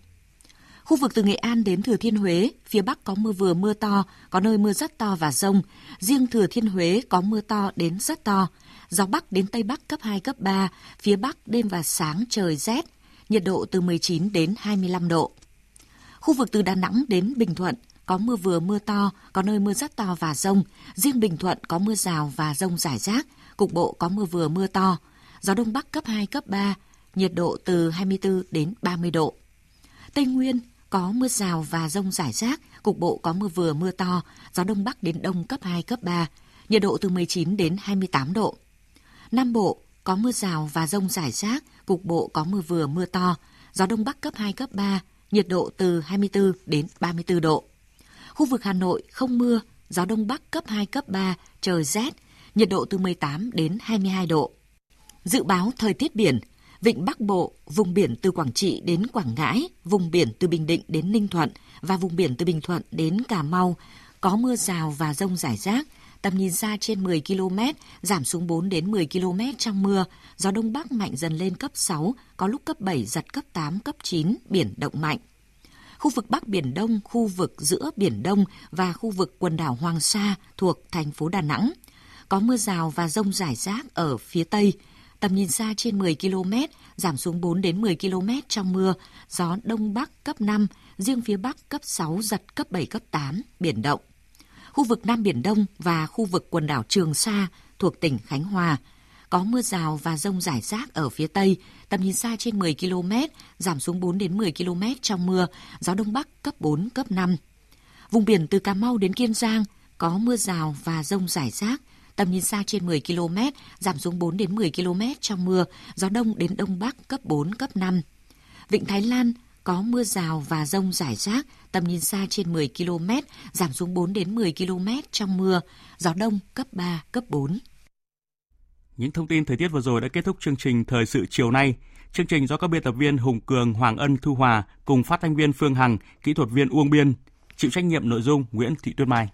Speaker 14: Khu vực từ Nghệ An đến Thừa Thiên Huế, phía Bắc có mưa vừa mưa to, có nơi mưa rất to và rông. Riêng Thừa Thiên Huế có mưa to đến rất to. Gió Bắc đến Tây Bắc cấp 2, cấp 3, phía Bắc đêm và sáng trời rét, nhiệt độ từ 19 đến 25 độ. Khu vực từ Đà Nẵng đến Bình Thuận có mưa vừa mưa to, có nơi mưa rất to và rông. Riêng Bình Thuận có mưa rào và rông rải rác, cục bộ có mưa vừa mưa to. Gió Đông Bắc cấp 2, cấp 3, nhiệt độ từ 24 đến 30 độ. Tây Nguyên có mưa rào và rông rải rác, cục bộ có mưa vừa mưa to, gió Đông Bắc đến Đông cấp 2, cấp 3, nhiệt độ từ 19 đến 28 độ. Nam Bộ có mưa rào và rông rải rác, cục bộ có mưa vừa mưa to, gió Đông Bắc cấp 2, cấp 3, nhiệt độ từ 24 đến 34 độ. Khu vực Hà Nội không mưa, gió Đông Bắc cấp 2, cấp 3, trời rét, nhiệt độ từ 18 đến 22 độ. Dự báo thời tiết biển, Vịnh Bắc Bộ, vùng biển từ Quảng Trị đến Quảng Ngãi, vùng biển từ Bình Định đến Ninh Thuận và vùng biển từ Bình Thuận đến Cà Mau có mưa rào và rông rải rác, tầm nhìn xa trên 10 km, giảm xuống 4 đến 10 km trong mưa, gió đông bắc mạnh dần lên cấp 6, có lúc cấp 7 giật cấp 8 cấp 9, biển động mạnh. Khu vực Bắc Biển Đông, khu vực giữa Biển Đông và khu vực quần đảo Hoàng Sa thuộc thành phố Đà Nẵng. Có mưa rào và rông rải rác ở phía Tây, tầm nhìn xa trên 10 km, giảm xuống 4 đến 10 km trong mưa, gió Đông Bắc cấp 5, riêng phía Bắc cấp 6, giật cấp 7, cấp 8, biển động. Khu vực Nam Biển Đông và khu vực quần đảo Trường Sa thuộc tỉnh Khánh Hòa, có mưa rào và rông rải rác ở phía Tây, tầm nhìn xa trên 10 km, giảm xuống 4 đến 10 km trong mưa, gió Đông Bắc cấp 4, cấp 5. Vùng biển từ Cà Mau đến Kiên Giang có mưa rào và rông rải rác, tầm nhìn xa trên 10 km, giảm xuống 4 đến 10 km trong mưa, gió đông đến đông bắc cấp 4, cấp 5. Vịnh Thái Lan có mưa rào và rông rải rác, tầm nhìn xa trên 10 km, giảm xuống 4 đến 10 km trong mưa, gió đông cấp 3, cấp 4.
Speaker 1: Những thông tin thời tiết vừa rồi đã kết thúc chương trình Thời sự chiều nay. Chương trình do các biên tập viên Hùng Cường, Hoàng Ân, Thu Hòa cùng phát thanh viên Phương Hằng, kỹ thuật viên Uông Biên, chịu trách nhiệm nội dung Nguyễn Thị Tuyết Mai.